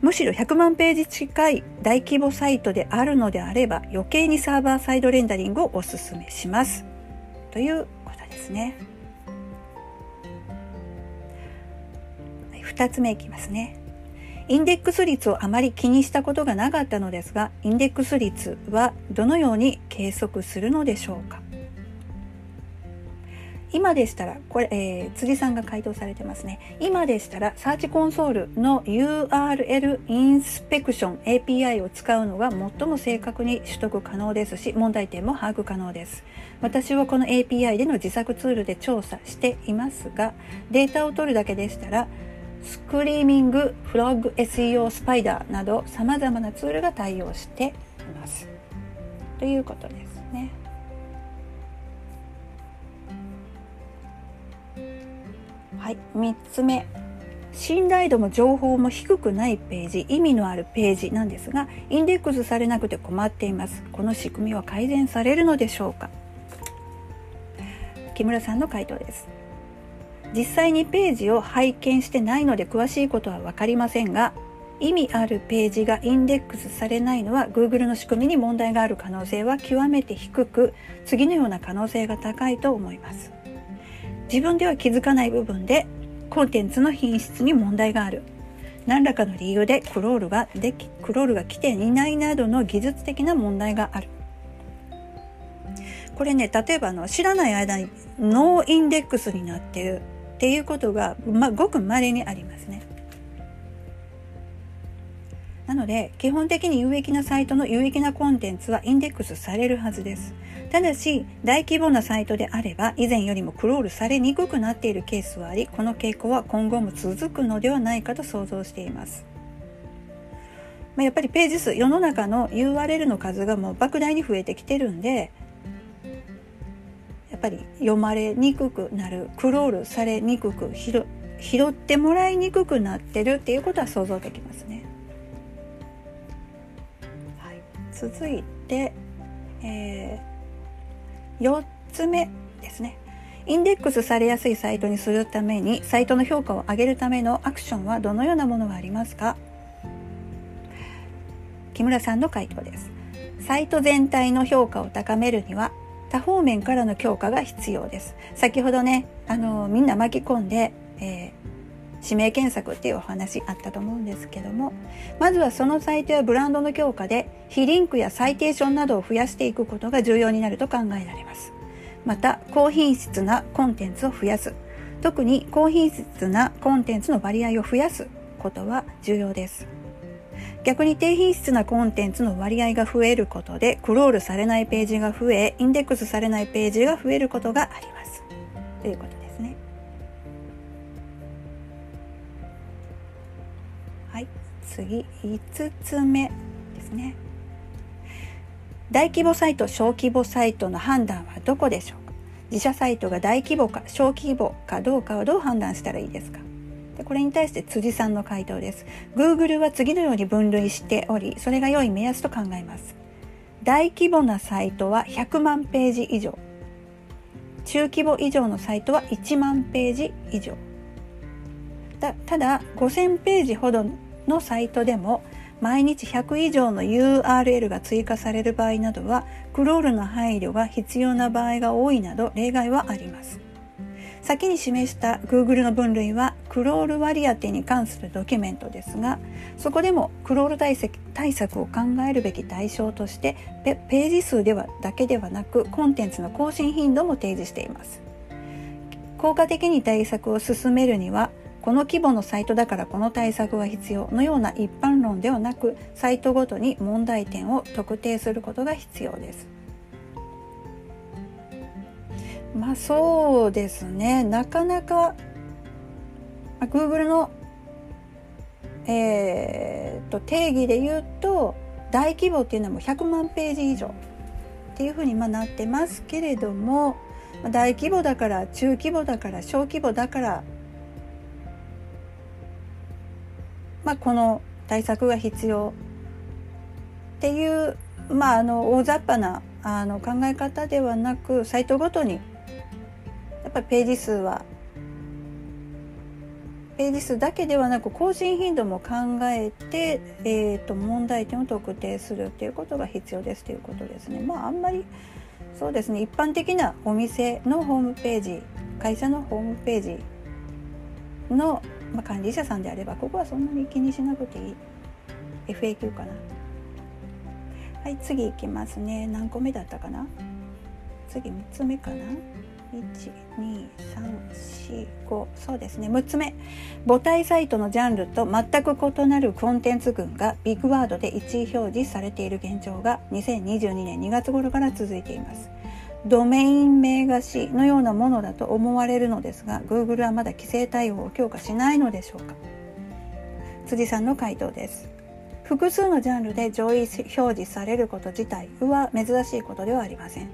むしろ100万ページ近い大規模サイトであるのであれば余計にサーバーサイドレンダリングをお勧めします。ということですね。2つ目いきますね。インデックス率をあまり気にしたことがなかったのですが、インデックス率はどのように計測するのでしょうか今でしたら、これ、えー、辻さんが回答されてますね。今でしたら、サーチコンソールの URL インスペクション API を使うのが最も正確に取得可能ですし、問題点も把握可能です。私はこの API での自作ツールで調査していますが、データを取るだけでしたら、スクリーミング、フロッグ SEO スパイダーなど様々なツールが対応しています。ということですね。はい、3つ目。信頼度も情報も低くないページ、意味のあるページなんですが、インデックスされなくて困っています。この仕組みは改善されるのでしょうか木村さんの回答です。実際にページを拝見してないので詳しいことは分かりませんが意味あるページがインデックスされないのは Google の仕組みに問題がある可能性は極めて低く次のような可能性が高いと思います。自分では気づかない部分でコンテンツの品質に問題がある。何らかの理由でクロールができクロールが来ていないなどの技術的な問題がある。これね例えばの知らない間にノーインデックスになってる。っていうことが、まあ、ごく稀にありますね。なので基本的に有益なサイトの有益なコンテンツはインデックスされるはずです。ただし大規模なサイトであれば以前よりもクロールされにくくなっているケースはありこの傾向は今後も続くのではないかと想像しています。まあ、やっぱりページ数世の中の URL の数がもう莫大に増えてきてるんでやっぱり読まれにくくなるクロールされにくく拾ってもらいにくくなってるっていうことは想像できますね。はい、続いて、えー、4つ目ですね。インデックスされやすいサイトにするためにサイトの評価を上げるためのアクションはどのようなものがありますか？木村さんの回答です。サイト全体の評価を高めるには多方面からの強化が必要です。先ほどね、あの、みんな巻き込んで、えー、指名検索っていうお話あったと思うんですけども、まずはそのサイトやブランドの強化で、非リンクやサイテーションなどを増やしていくことが重要になると考えられます。また、高品質なコンテンツを増やす。特に高品質なコンテンツの割合を増やすことは重要です。逆に低品質なコンテンツの割合が増えることでクロールされないページが増えインデックスされないページが増えることがあります。ということですね。はい。次5つ目ですね。大規模サイト小規模サイトの判断はどこでしょうか？自社サイトが大規模か小規模かどうかはどう判断したらいいですか？これに対して辻さんの回答です。Google は次のように分類しておりそれが良い目安と考えます。大規模なサイトは100万ページ以上。中規模以上のサイトは1万ページ以上。ただ5000ページほどのサイトでも毎日100以上の URL が追加される場合などはクロールの配慮が必要な場合が多いなど例外はあります。先に示した Google の分類はクロール割り当てに関するドキュメントですがそこでもクロール対策対策を考えるべき対象としてページ数ではだけではなくコンテンツの更新頻度も提示しています。効果的に対策を進めるにはこの規模のサイトだからこの対策が必要のような一般論ではなくサイトごとに問題点を特定することが必要です。まあそうですね。なかなか Google のえー、と定義で言うと大規模っていうのはもう100万ページ以上っていうふうにまなってますけれども大規模だから中規模だから小規模だからまあこの対策が必要っていうまああの大雑把なあの考え方ではなくサイトごとにぱりページ数はページ数だけではなく更新頻度も考えて、えーと、問題点を特定するっていうことが必要ですということですね。まああんまりそうですね。一般的なお店のホームページ会社のホームページの、まあ、管理者さんであればここはそんなに気にしなくていい。FAQ かな。はい次いきますね。何個目だったかな。次3つ目かな。12345そうですね。6つ目。母体サイトのジャンルと全く異なるコンテンツ群がビッグワードで1位表示されている現状が2022年2月頃から続いています。ドメイン名菓子のようなものだと思われるのですが Google はまだ規制対応を強化しないのでしょうか。辻さんの回答です。複数のジャンルで上位表示されること自体は珍しいことではありません。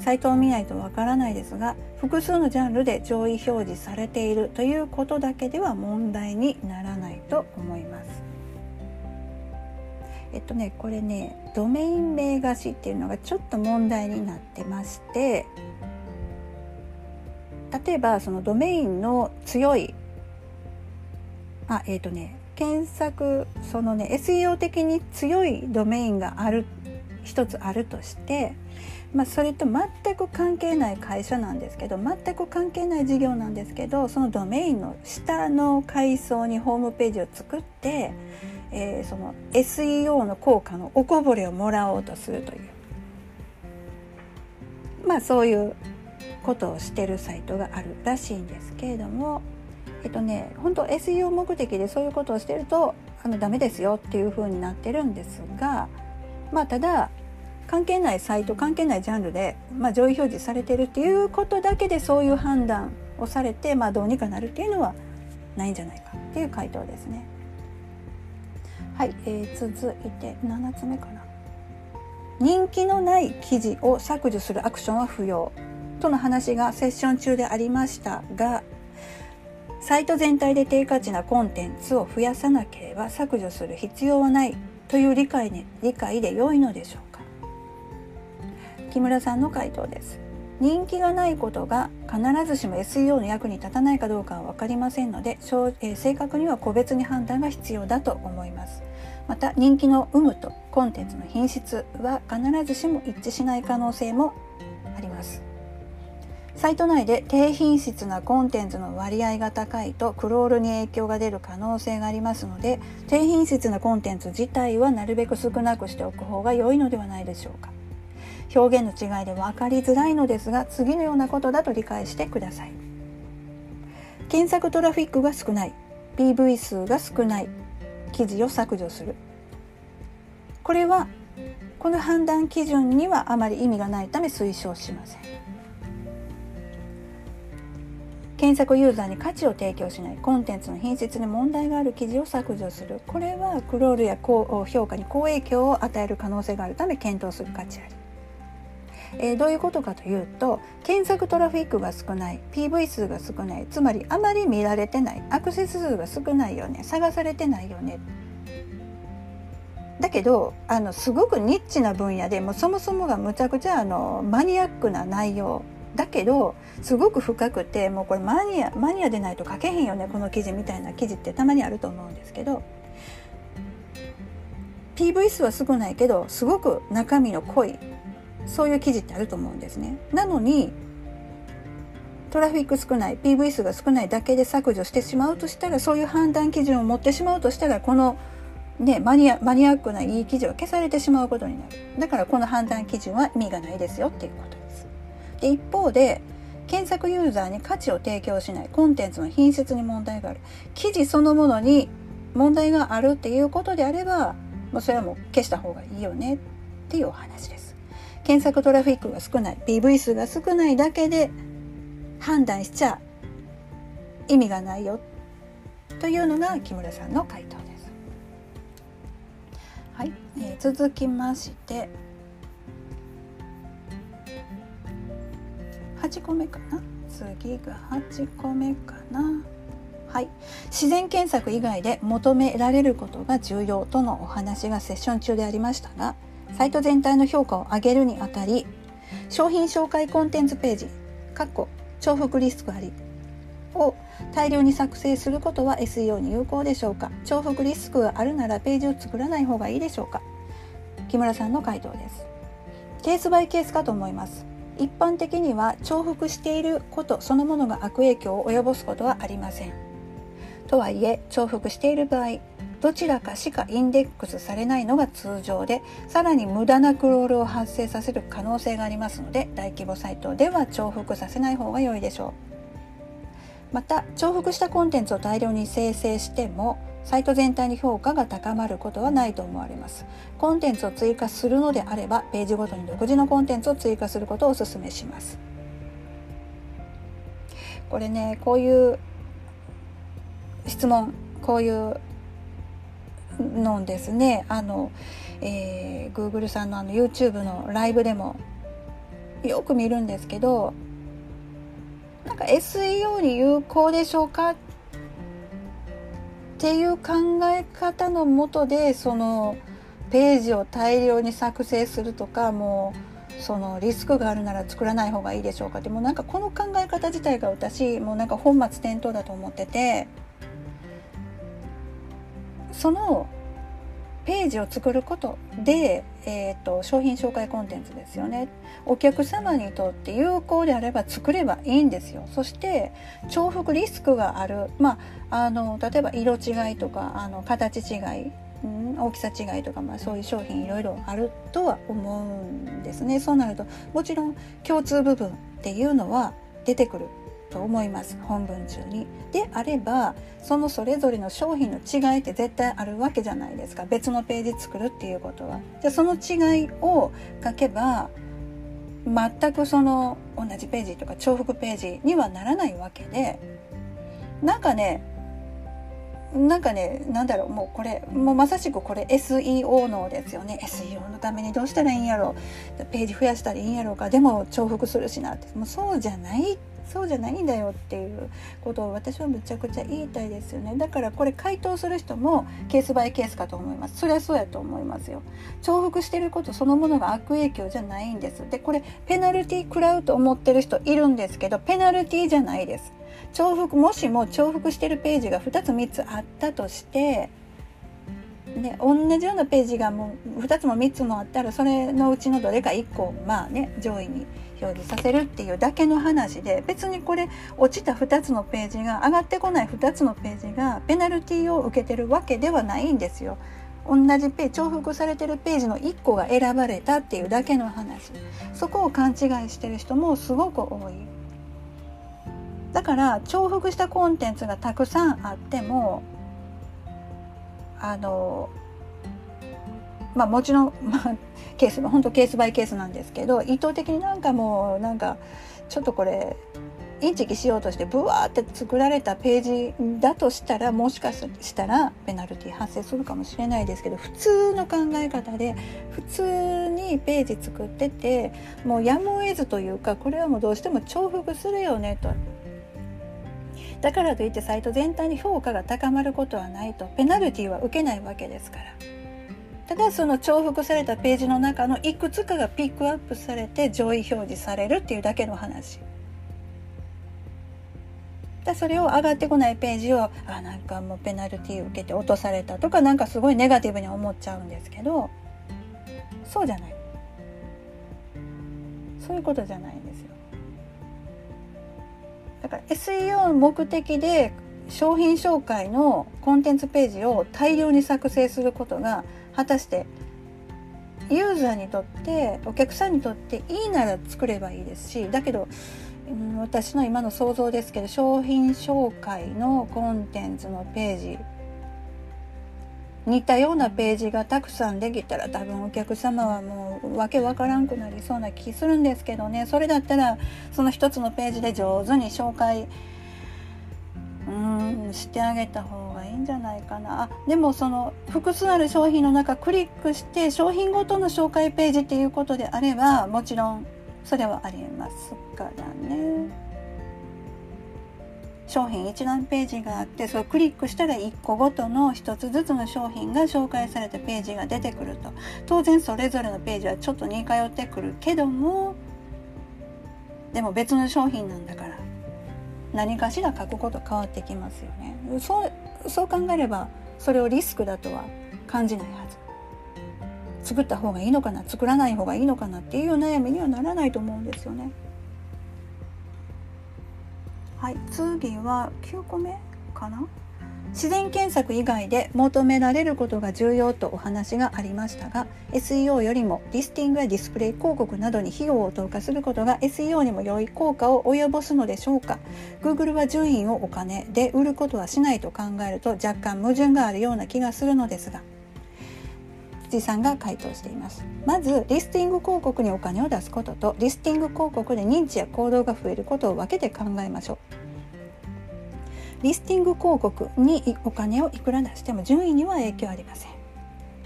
サイトを見ないとわからないですが、複数のジャンルで上位表示されているということだけでは問題にならないと思います。えっとね、これね、ドメイン名菓子っていうのがちょっと問題になってまして、例えばそのドメインの強いあえっ、ー、とね検索そのね SEO 的に強いドメインがある一つあるとして、まあ、それと全く関係ない会社なんですけど全く関係ない事業なんですけどそのドメインの下の階層にホームページを作って、えー、その SEO の効果のおこぼれをもらおうとするという。まあそういうことをしてるサイトがあるらしいんですけれどもえっとね本当 SEO 目的でそういうことをしてるとあのダメですよっていう風になってるんですがまあただ関係ないサイト関係ないジャンルで、まあ、上位表示されてるっていうことだけでそういう判断をされて、まあ、どうにかなるっていうのはないんじゃないかっていう回答ですね。はい、えー、続いて7つ目かな。人気のない記事を削除するアクションは不要との話がセッション中でありましたがサイト全体で低価値なコンテンツを増やさなければ削除する必要はないという理解,、ね、理解で良いのでしょうか？木村さんの回答です。人気がないことが必ずしも SEO の役に立たないかどうかは分かりませんので、えー、正確には個別に判断が必要だと思います。また人気の有無とコンテンツの品質は必ずしも一致しない可能性もあります。サイト内で低品質なコンテンツの割合が高いとクロールに影響が出る可能性がありますので低品質なコンテンツ自体はなるべく少なくしておく方が良いのではないでしょうか。表現の違いで分かりづらいのですが次のようなことだと理解してください。検索トラフィックが少ない。PV 数が少ない。記事を削除する。これはこの判断基準にはあまり意味がないため推奨しません。検索ユーザーに価値を提供しないコンテンツの品質に問題がある記事を削除する。これはクロールや高評価に好影響を与える可能性があるため検討する価値あり、えー、どういうことかというと検索トラフィックが少ない PV 数が少ないつまりあまり見られてないアクセス数が少ないよね探されてないよね。だけどあのすごくニッチな分野でもそもそもがむちゃくちゃあのマニアックな内容だけどすごく深くてもうこれマニアマニアでないと書けへんよねこの記事みたいな記事ってたまにあると思うんですけど PV 数は少ないけどすごく中身の濃いそういう記事ってあると思うんですね。なのにトラフィック少ない PV 数が少ないだけで削除してしまうとしたらそういう判断基準を持ってしまうとしたらこのね、マニアマニアックないい記事は消されてしまうことになるだからこの判断基準は意味がないですよっていうことで一方で検索ユーザーに価値を提供しないコンテンツの品質に問題がある。記事そのものに問題があるっていうことであればもうそれはもう消した方がいいよねっていうお話です。検索トラフィックが少ない PV 数が少ないだけで判断しちゃ意味がないよというのが木村さんの回答です。はい、えー、続きまして8個目かな？次が8個目かな？はい。自然検索以外で求められることが重要とのお話がセッション中でありましたがサイト全体の評価を上げるにあたり商品紹介コンテンツページ重複リスクありを大量に作成することは SEO に有効でしょうか？重複リスクがあるならページを作らない方がいいでしょうか？木村さんの回答です。ケースバイケースかと思います。一般的には重複していることそのものが悪影響を及ぼすことはありません。とはいえ重複している場合どちらかしかインデックスされないのが通常でさらに無駄なクロールを発生させる可能性がありますので大規模サイトでは重複させない方が良いでしょう。また重複したコンテンツを大量に生成してもサイト全体に評価が高まることはないと思われます。コンテンツを追加するのであればページごとに独自のコンテンツを追加することをお勧めします。これねこういう質問こういうのですね。あの、えー、Google さんのあの YouTube のライブでもよく見るんですけどなんか SEO に有効でしょうかっっていう考え方のもとでそのページを大量に作成するとかもうそのリスクがあるなら作らない方がいいでしょうかでもなんかこの考え方自体が私もうなんか本末転倒だと思っててそのページを作ることで、えーと、商品紹介コンテンツですよね。お客様にとって有効であれば作ればいいんですよ。そして重複リスクがある、まあ、あの例えば色違いとかあの形違いうん、大きさ違いとか、まあ、そういう商品いろいろあるとは思うんですね。そうなるともちろん共通部分っていうのは出てくる。と思います。本文中に。であればそのそれぞれの商品の違いって絶対あるわけじゃないですか。別のページ作るっていうことは。じゃあその違いを書けば全くその同じページとか重複ページにはならないわけでなんかねなんかねなんだろう。もうこれもうまさしくこれ SEO のですよね。SEO のためにどうしたらいいんやろう。ページ増やしたらいいんやろうか。でも重複するしなって。もうそうじゃないっそうじゃないんだよっていうことを私はむちゃくちゃ言いたいですよね。だからこれ回答する人もケースバイケースかと思います。それはそうやと思いますよ。重複してることそのものが悪影響じゃないんです。でこれペナルティ食らうと思ってる人いるんですけどペナルティじゃないです。重複もしも重複してるページが2つ3つあったとしてね、同じようなページがもう2つも3つもあったらそれのうちのどれか1個まあね上位に表示させるっていうだけの話で別にこれ落ちた2つのページが上がってこない2つのページがペナルティを受けてるわけではないんですよ。同じページ重複されてるページの1個が選ばれたっていうだけの話そこを勘違いしてる人もすごく多いだから重複したコンテンツがたくさんあってもあのまあもちろん、まあ、ケース本当ケースバイケースなんですけど意図的になんかもうなんかちょっとこれインチキしようとしてブワーって作られたページだとしたらもしかしたらペナルティ発生するかもしれないですけど普通の考え方で普通にページ作っててもうやむを得ずというかこれはもうどうしても重複するよねと。だからといってサイト全体に評価が高まることはないとペナルティは受けないわけですから。ただその重複されたページの中のいくつかがピックアップされて上位表示されるっていうだけの話。だそれを上がってこないページをあなんかもうペナルティー受けて落とされたとかなんかすごいネガティブに思っちゃうんですけどそうじゃない。そういうことじゃないんですよ。だから SEO の目的で商品紹介のコンテンツページを大量に作成することが果たしてユーザーにとってお客さんにとっていいなら作ればいいですしだけど、うん、私の今の想像ですけど商品紹介のコンテンツのページ似たようなページがたくさんできたら多分お客様はもうわけわからんくなりそうな気するんですけどね。それだったらその一つのページで上手に紹介してうんしてあげた方がいいんじゃないかな。あでもその複数ある商品の中クリックして商品ごとの紹介ページっていうことであればもちろんそれはありえますからね。商品一覧ページがあってそれクリックしたら1個ごとの1つずつの商品が紹介されたページが出てくると。当然それぞれのページはちょっと似通ってくるけどもでも別の商品なんだから。何かしら書くこと変わってきますよね。そうそう考えればそれをリスクだとは感じないはず。作った方がいいのかな？作らない方がいいのかなっていう悩みにはならないと思うんですよね。はい次は9個目かな？自然検索以外で求められることが重要とお話がありましたが SEO よりもリスティングやディスプレイ広告などに費用を投下することが SEO にも良い効果を及ぼすのでしょうか。Google は順位をお金で売ることはしないと考えると若干矛盾があるような気がするのですが辻さんが回答しています。まずリスティング広告にお金を出すこととリスティング広告で認知や行動が増えることを分けて考えましょう。リスティング広告にお金をいくら出しても順位には影響ありません。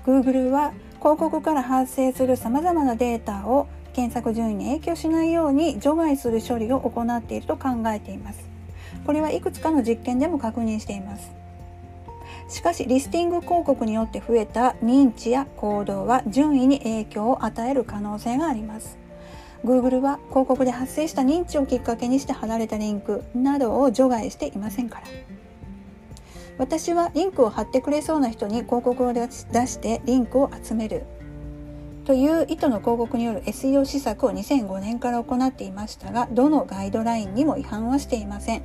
Google は広告から発生するさまざまなデータを検索順位に影響しないように除外する処理を行っていると考えています。これはいくつかの実験でも確認しています。しかしリスティング広告によって増えた認知や行動は順位に影響を与える可能性があります。Google は広告で発生した認知をきっかけにして貼られたリンクなどを除外していませんから。私はリンクを貼ってくれそうな人に広告を出してリンクを集める。という意図の広告による SEO 施策を2005年から行っていましたがどのガイドラインにも違反はしていません。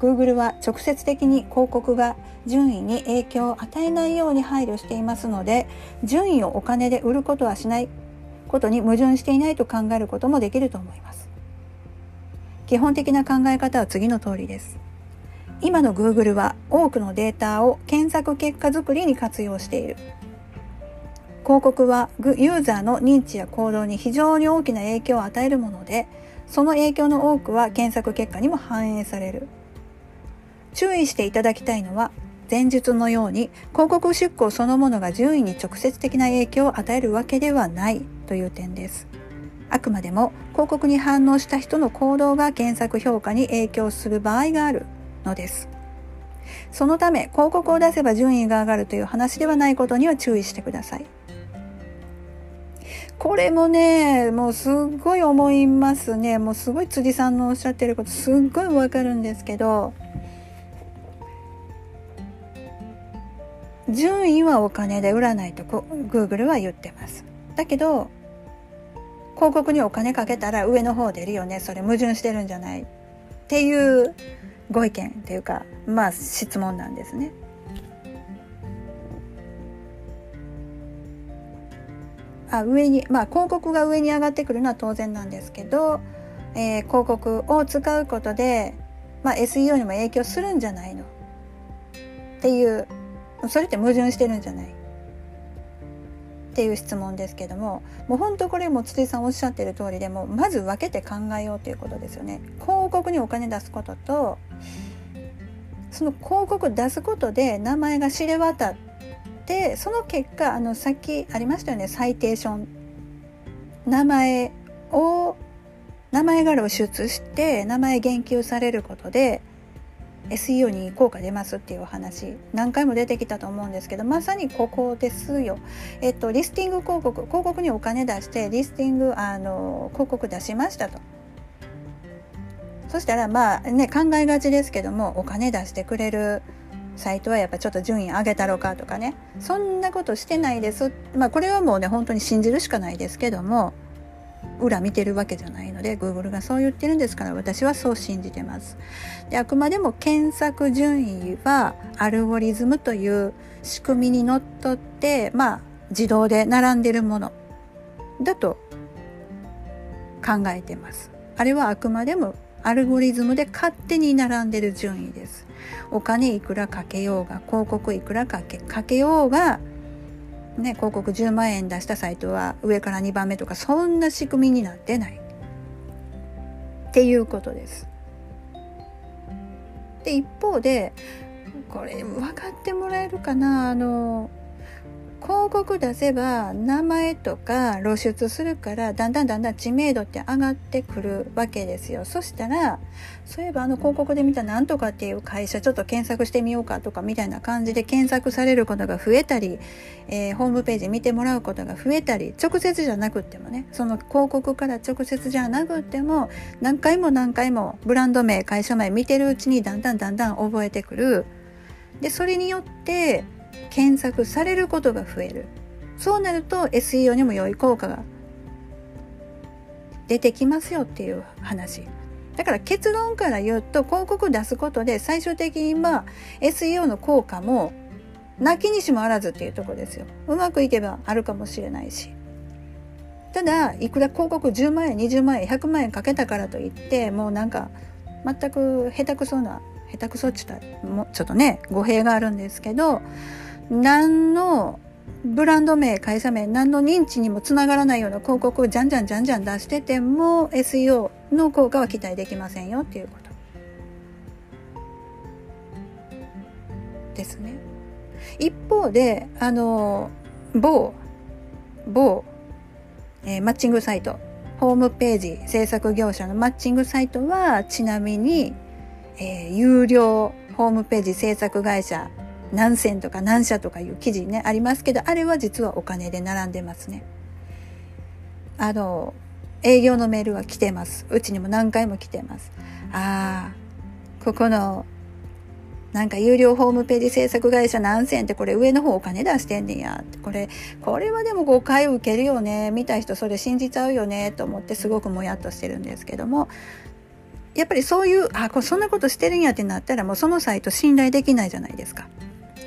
Google は直接的に広告が順位に影響を与えないように配慮していますので順位をお金で売ることはしない。ことに矛盾していないと考えることもできると思います。基本的な考え方は次の通りです。今の Google は多くのデータを検索結果作りに活用している。広告はユーザーの認知や行動に非常に大きな影響を与えるものでその影響の多くは検索結果にも反映される。注意していただきたいのは前述のように広告出稿そのものが順位に直接的な影響を与えるわけではないという点です。あくまでも広告に反応した人の行動が検索評価に影響する場合があるのです。そのため広告を出せば順位が上がるという話ではないことには注意してください。これもね、もうすっごい思いますね。もうすごい辻さんのおっしゃってることすっごいわかるんですけど、順位はお金で売らないと Google は言ってます。だけど広告にお金かけたら上の方出るよねそれ矛盾してるんじゃないっていうご意見っていうかまあ質問なんですね。あ上にまあ広告が上に上がってくるのは当然なんですけど、えー、広告を使うことで、まあ、SEO にも影響するんじゃないのっていうそれって矛盾してるんじゃない？っていう質問ですけどももう本当これも筒井さんおっしゃってる通りでもまず分けて考えようということですよね。広告にお金出すこととその広告出すことで名前が知れ渡ってその結果あのさっきありましたよねサイテーション名前を名前が露出して名前言及されることで SEO に効果出ますっていうお話何回も出てきたと思うんですけどまさにここですよ。えっとリスティング広告広告にお金出してリスティングあの広告出しましたと。そしたらまあね考えがちですけどもお金出してくれるサイトはやっぱちょっと順位上げたろかとかねそんなことしてないですまあこれはもうね本当に信じるしかないですけども裏見てるわけじゃないので Google がそう言ってるんですから私はそう信じてます。であくまでも検索順位はアルゴリズムという仕組みにのっとってまあ自動で並んでるものだと考えてます。あれはあくまでもアルゴリズムで勝手に並んでる順位です。お金いくらかけようが広告いくらかけかけようがね、広告10万円出したサイトは上から2番目とかそんな仕組みになってないっていうことです。で一方でこれ分かってもらえるかな？あの広告出せば名前とか露出するからだんだんだんだん知名度って上がってくるわけですよ。そしたらそういえばあの広告で見たなんとかっていう会社ちょっと検索してみようかとかみたいな感じで検索されることが増えたり、えー、ホームページ見てもらうことが増えたり直接じゃなくってもねその広告から直接じゃなくっても何回も何回もブランド名会社名見てるうちにだんだんだんだん覚えてくる。でそれによって検索されることが増える。そうなると SEO にも良い効果が出てきますよっていう話。だから結論から言うと広告出すことで最終的にまあ SEO の効果もなきにしもあらずっていうとこですよ。うまくいけばあるかもしれないし。ただいくら広告10万円20万円100万円かけたからといってもうなんか全く下手くそな下手くそっちゅったもうちょっとね語弊があるんですけど何のブランド名会社名何の認知にもつながらないような広告をじゃんじゃんじゃんじゃん出してても SEO の効果は期待できませんよっていうことですね。一方であの某某、えー、マッチングサイトホームページ制作業者のマッチングサイトはちなみに、えー、有料ホームページ制作会社何千とか何社とかいう記事ねありますけどあれは実はお金で並んでますね。あの営業のメールは来てます。うちにも何回も来てます。ああここのなんか有料ホームページ制作会社何千ってこれ上の方お金出してんねんや。ってこれこれはでも誤解を受けるよね。見た人それ信じちゃうよね。と思ってすごくもやっとしてるんですけども。やっぱりそういうあこそんなことしてるんやってなったらもうそのサイト信頼できないじゃないですか。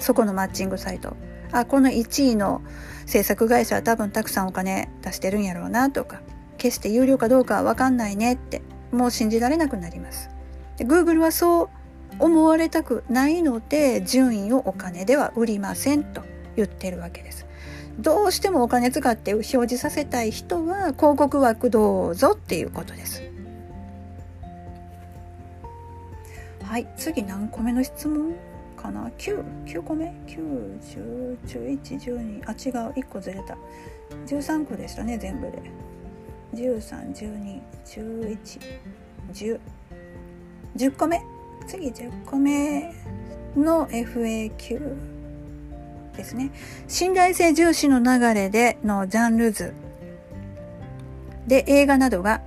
そこのマッチングサイト。あこの1位の制作会社は多分たくさんお金出してるんやろうなとか。決して有料かどうかは分かんないねって。もう信じられなくなります。で Google はそう思われたくないので順位をお金では売りませんと言ってるわけです。どうしてもお金使って表示させたい人は広告枠どうぞっていうことです。はい次何個目の質問？かな？9, 9個目？9101112あ違う。1個ずれた。13個でしたね全部で。13121110 10個目？次10個目の FAQ ですね。信頼性重視の流れでのジャンル図。で映画などが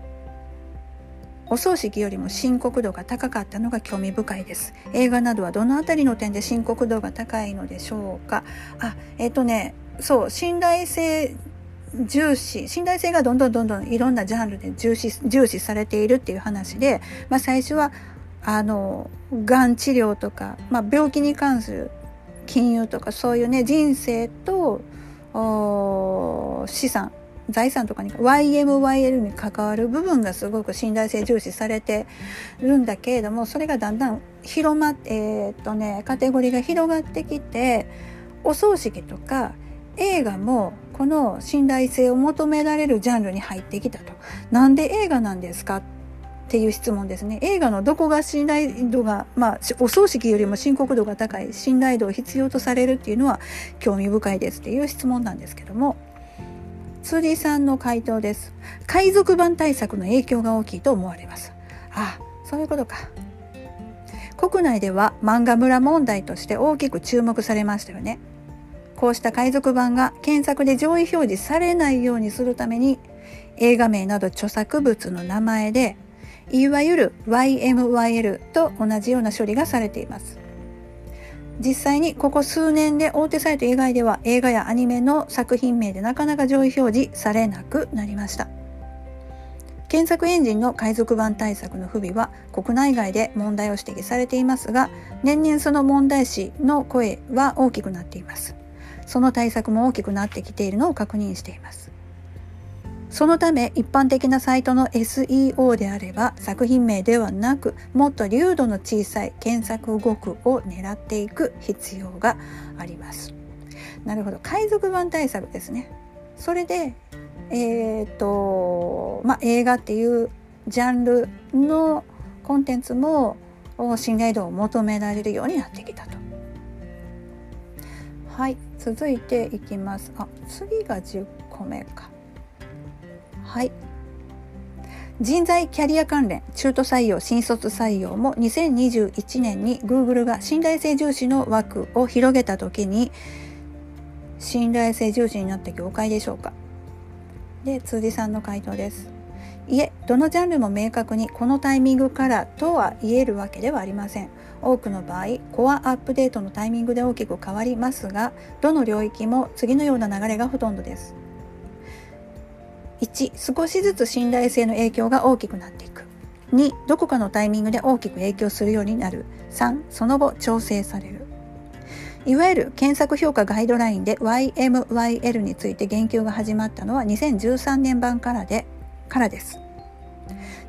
お葬式よりも深刻度が高かったのが興味深いです。映画などはどのあたりの点で深刻度が高いのでしょうか？あ、えっ、ー、とね、そう、信頼性重視、信頼性がどんどんどんどんいろんなジャンルで重視、重視されているっていう話で、まあ最初は、あの、がん治療とか、まあ病気に関する金融とかそういうね、人生と資産財産とかに YMYL に関わる部分がすごく信頼性重視されてるんだけれどもそれがだんだん広まってえー、っとねカテゴリーが広がってきてお葬式とか映画もこの信頼性を求められるジャンルに入ってきたと。なんで映画なんですかっていう質問ですね。映画のどこが信頼度が、まあ、お葬式よりも深刻度が高い信頼度を必要とされるっていうのは興味深いですっていう質問なんですけども、辻さんの回答です。海賊版対策の影響が大きいと思われます。あ、そういうことか。国内では漫画村問題として大きく注目されましたよね。こうした海賊版が検索で上位表示されないようにするために映画名など著作物の名前でいわゆる YMYL と同じような処理がされています。実際にここ数年で大手サイト以外では映画やアニメの作品名でなかなか上位表示されなくなりました。検索エンジンの海賊版対策の不備は国内外で問題を指摘されていますが年々その問題視の声は大きくなっています。その対策も大きくなってきているのを確認しています。そのため一般的なサイトの SEO であれば作品名ではなくもっと流度の小さい検索語句を狙っていく必要があります。なるほど海賊版対策ですね。それでえっ、とまあ映画っていうジャンルのコンテンツも信頼度を求められるようになってきたと。はい続いていきます。あ次が10個目か。はい。人材キャリア関連中途採用新卒採用も2021年に Google が信頼性重視の枠を広げた時に信頼性重視になった業界でしょうか。で辻さんの回答です。いえどのジャンルも明確にこのタイミングからとは言えるわけではありません。多くの場合コアアップデートのタイミングで大きく変わりますがどの領域も次のような流れがほとんどです。1少しずつ信頼性の影響が大きくなっていく。2どこかのタイミングで大きく影響するようになる。3その後調整される。いわゆる検索評価ガイドラインで YMYL について言及が始まったのは2013年版からでからです。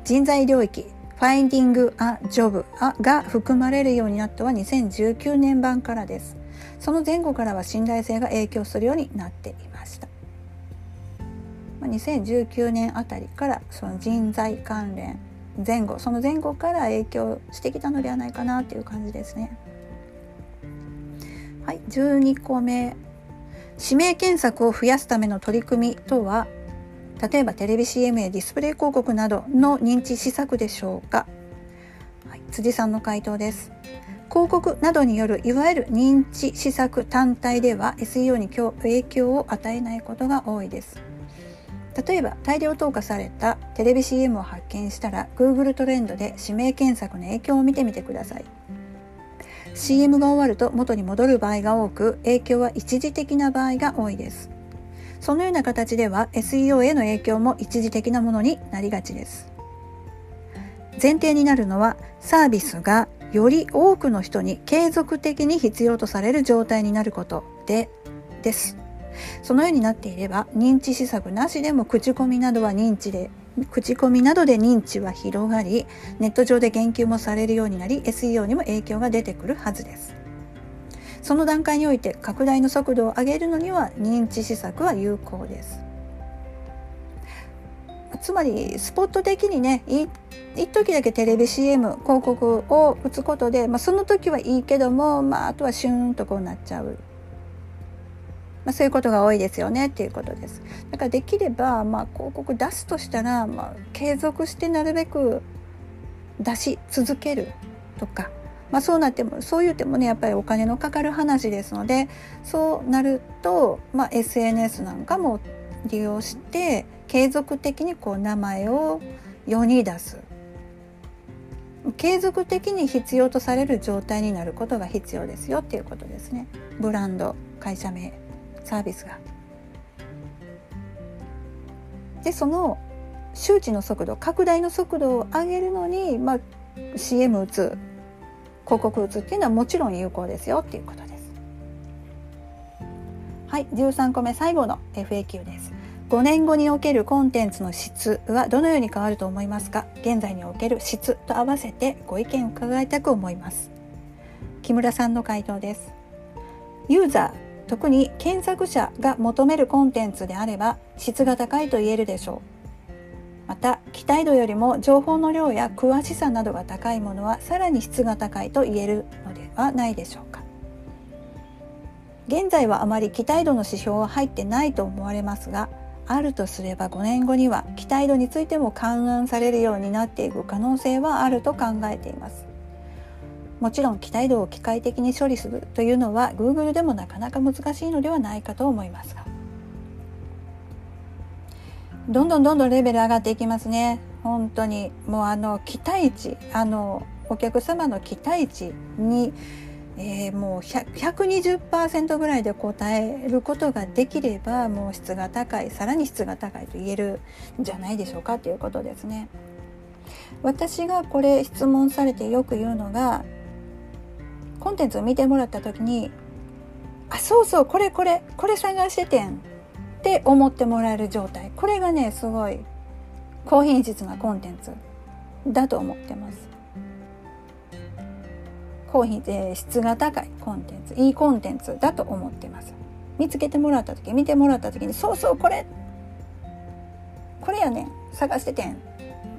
人材領域 Finding a Job が含まれるようになったは2019年版からです。その前後からは信頼性が影響するようになっていました2019年あたりからその人材関連前後その前後から影響してきたのではないかなっていう感じですね。はい、12個目。指名検索を増やすための取り組みとは例えばテレビ CM やディスプレイ広告などの認知施策でしょうか、はい、辻さんの回答です。広告などによるいわゆる認知施策単体では SEO に影響を与えないことが多いです。例えば大量投下されたテレビ CM を発見したら Google トレンドで指名検索の影響を見てみてください。CM が終わると元に戻る場合が多く影響は一時的な場合が多いです。そのような形では SEO への影響も一時的なものになりがちです。前提になるのはサービスがより多くの人に継続的に必要とされる状態になることでです。そのようになっていれば認知施策なしでも口コミなどは認知で口コミなどで認知は広がりネット上で言及もされるようになり SEO にも影響が出てくるはずです。その段階において拡大の速度を上げるのには認知施策は有効です。つまりスポット的にね一時だけテレビ CM 広告を打つことで、まあ、その時はいいけども、まあ、あとはシューンとこうなっちゃう。まあ、そういうことが多いですよねっていうことです。だからできれば、まあ、広告出すとしたら、まあ、継続してなるべく出し続けるとか、まあ、そうなってもそう言ってもねやっぱりお金のかかる話ですのでそうなると、まあ、SNS なんかも利用して継続的にこう名前を世に出す。継続的に必要とされる状態になることが必要ですよっていうことですね。ブランド会社名。サービスが。でその周知の速度拡大の速度を上げるのに、まあ、CM 打つ広告打つっていうのはもちろん有効ですよっていうことです。はい13個目最後の FAQ です。5年後におけるコンテンツの質はどのように変わると思いますか？現在における質と合わせてご意見を伺いたく思います木村さんの回答ですユーザー特に検索者が求めるコンテンツであれば質が高いと言えるでしょう。また期待度よりも情報の量や詳しさなどが高いものはさらに質が高いと言えるのではないでしょうか。現在はあまり期待度の指標は入ってないと思われますがあるとすれば5年後には期待度についても勘案されるようになっていく可能性はあると考えています。もちろん期待度を機械的に処理するというのは Google でもなかなか難しいのではないかと思いますがどんどんどんどんレベル上がっていきますね本当にもうあの期待値あのお客様の期待値に、えー、もう120%ぐらいで答えることができればもう質が高いさらに質が高いと言えるんじゃないでしょうかということですね。私がこれ質問されてよく言うのがコンテンツを見てもらった時にあそうそうこれこれこれ探しててんって思ってもらえる状態。これがねすごい高品質なコンテンツだと思ってます。高品質が高いコンテンツいいコンテンツだと思ってます。見つけてもらった時見てもらった時にそうそうこれこれやねん。探しててん。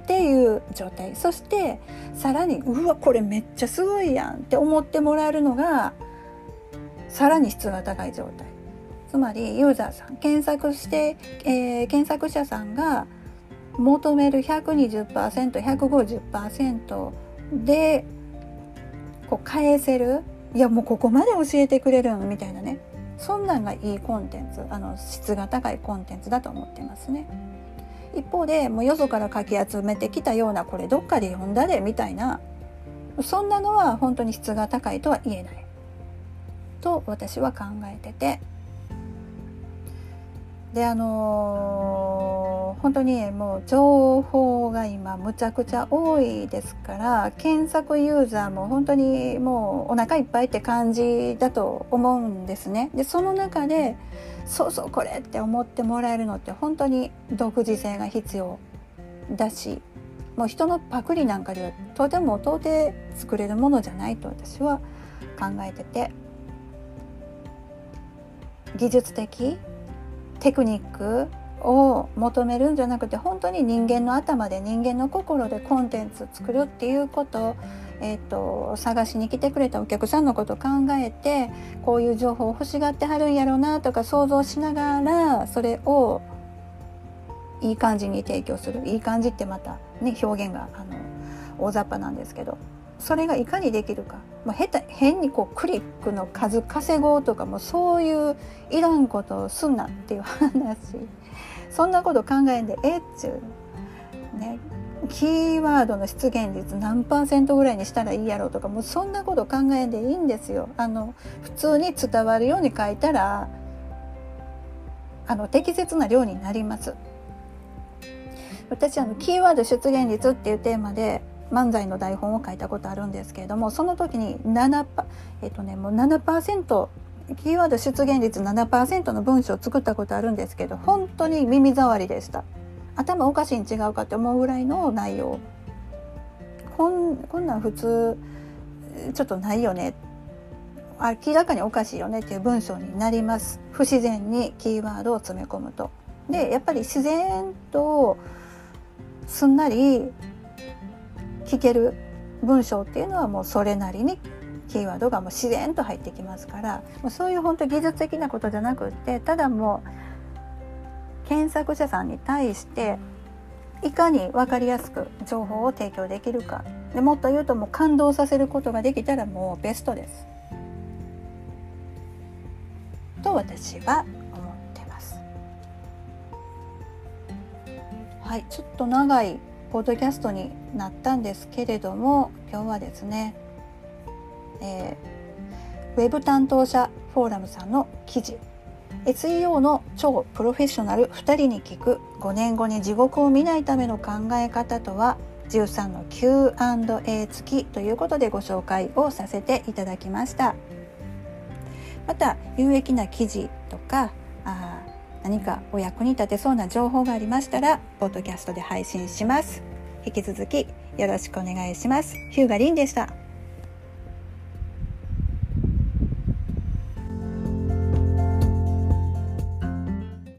っていう状態。そしてさらにうわこれめっちゃすごいやんって思ってもらえるのがさらに質が高い状態。つまりユーザーさん検索して、えー、検索者さんが求める 120%150% でこう返せるいやもうここまで教えてくれるんみたいなね。そんなんがいいコンテンツあの質が高いコンテンツだと思ってますね。一方でもうよそからかき集めてきたようなこれどっかで読んだでみたいなそんなのは本当に質が高いとは言えない。と私は考えててであのー、本当にもう情報が今むちゃくちゃ多いですから検索ユーザーも本当にもうお腹いっぱいって感じだと思うんですね。でその中でそうそうこれって思ってもらえるのって本当に独自性が必要だしもう人のパクリなんかではとても到底作れるものじゃないと私は考えてて技術的テクニックを求めるんじゃなくて本当に人間の頭で人間の心でコンテンツ作るっていうことえーと、探しに来てくれたお客さんのことを考えてこういう情報を欲しがってはるんやろうなとか想像しながらそれをいい感じに提供する。いい感じってまたね表現があの大雑把なんですけど。それがいかにできるか、まあ、下手変にこうクリックの数稼ごうとかもそういういらんことをすんなっていう話そんなこと考えんでえっちゅうねキーワードの出現率何パーセントぐらいにしたらいいやろうとかもうそんなこと考えんでいいんですよ。あの普通に伝わるように書いたらあの適切な量になります。私あのキーワード出現率っていうテーマで漫才の台本を書いたことあるんですけれどもその時に7パえっとねもう7%キーワード出現率7%の文章を作ったことあるんですけど本当に耳障りでした。頭おかしいに違うかって思うぐらいの内容。こんこんなん普通ちょっとないよね。明らかにおかしいよねっていう文章になります。不自然にキーワードを詰め込むと。でやっぱり自然とすんなり聞ける文章っていうのはもうそれなりにキーワードがもう自然と入ってきますからもうそういう本当技術的なことじゃなくってただもう検索者さんに対していかに分かりやすく情報を提供できるかでもっと言うともう感動させることができたらもうベストです。と私は思ってます。はいちょっと長いポッドキャストになったんですけれども今日はですね、えー、ウェブ担当者フォーラムさんの記事。SEO の超プロフェッショナル2人に聞く5年後に地獄を見ないための考え方とは13の Q&A 付きということでご紹介をさせていただきました。また有益な記事とかあ何かお役に立てそうな情報がありましたらポッドキャストで配信します。引き続きよろしくお願いします。ヒューガリンでした。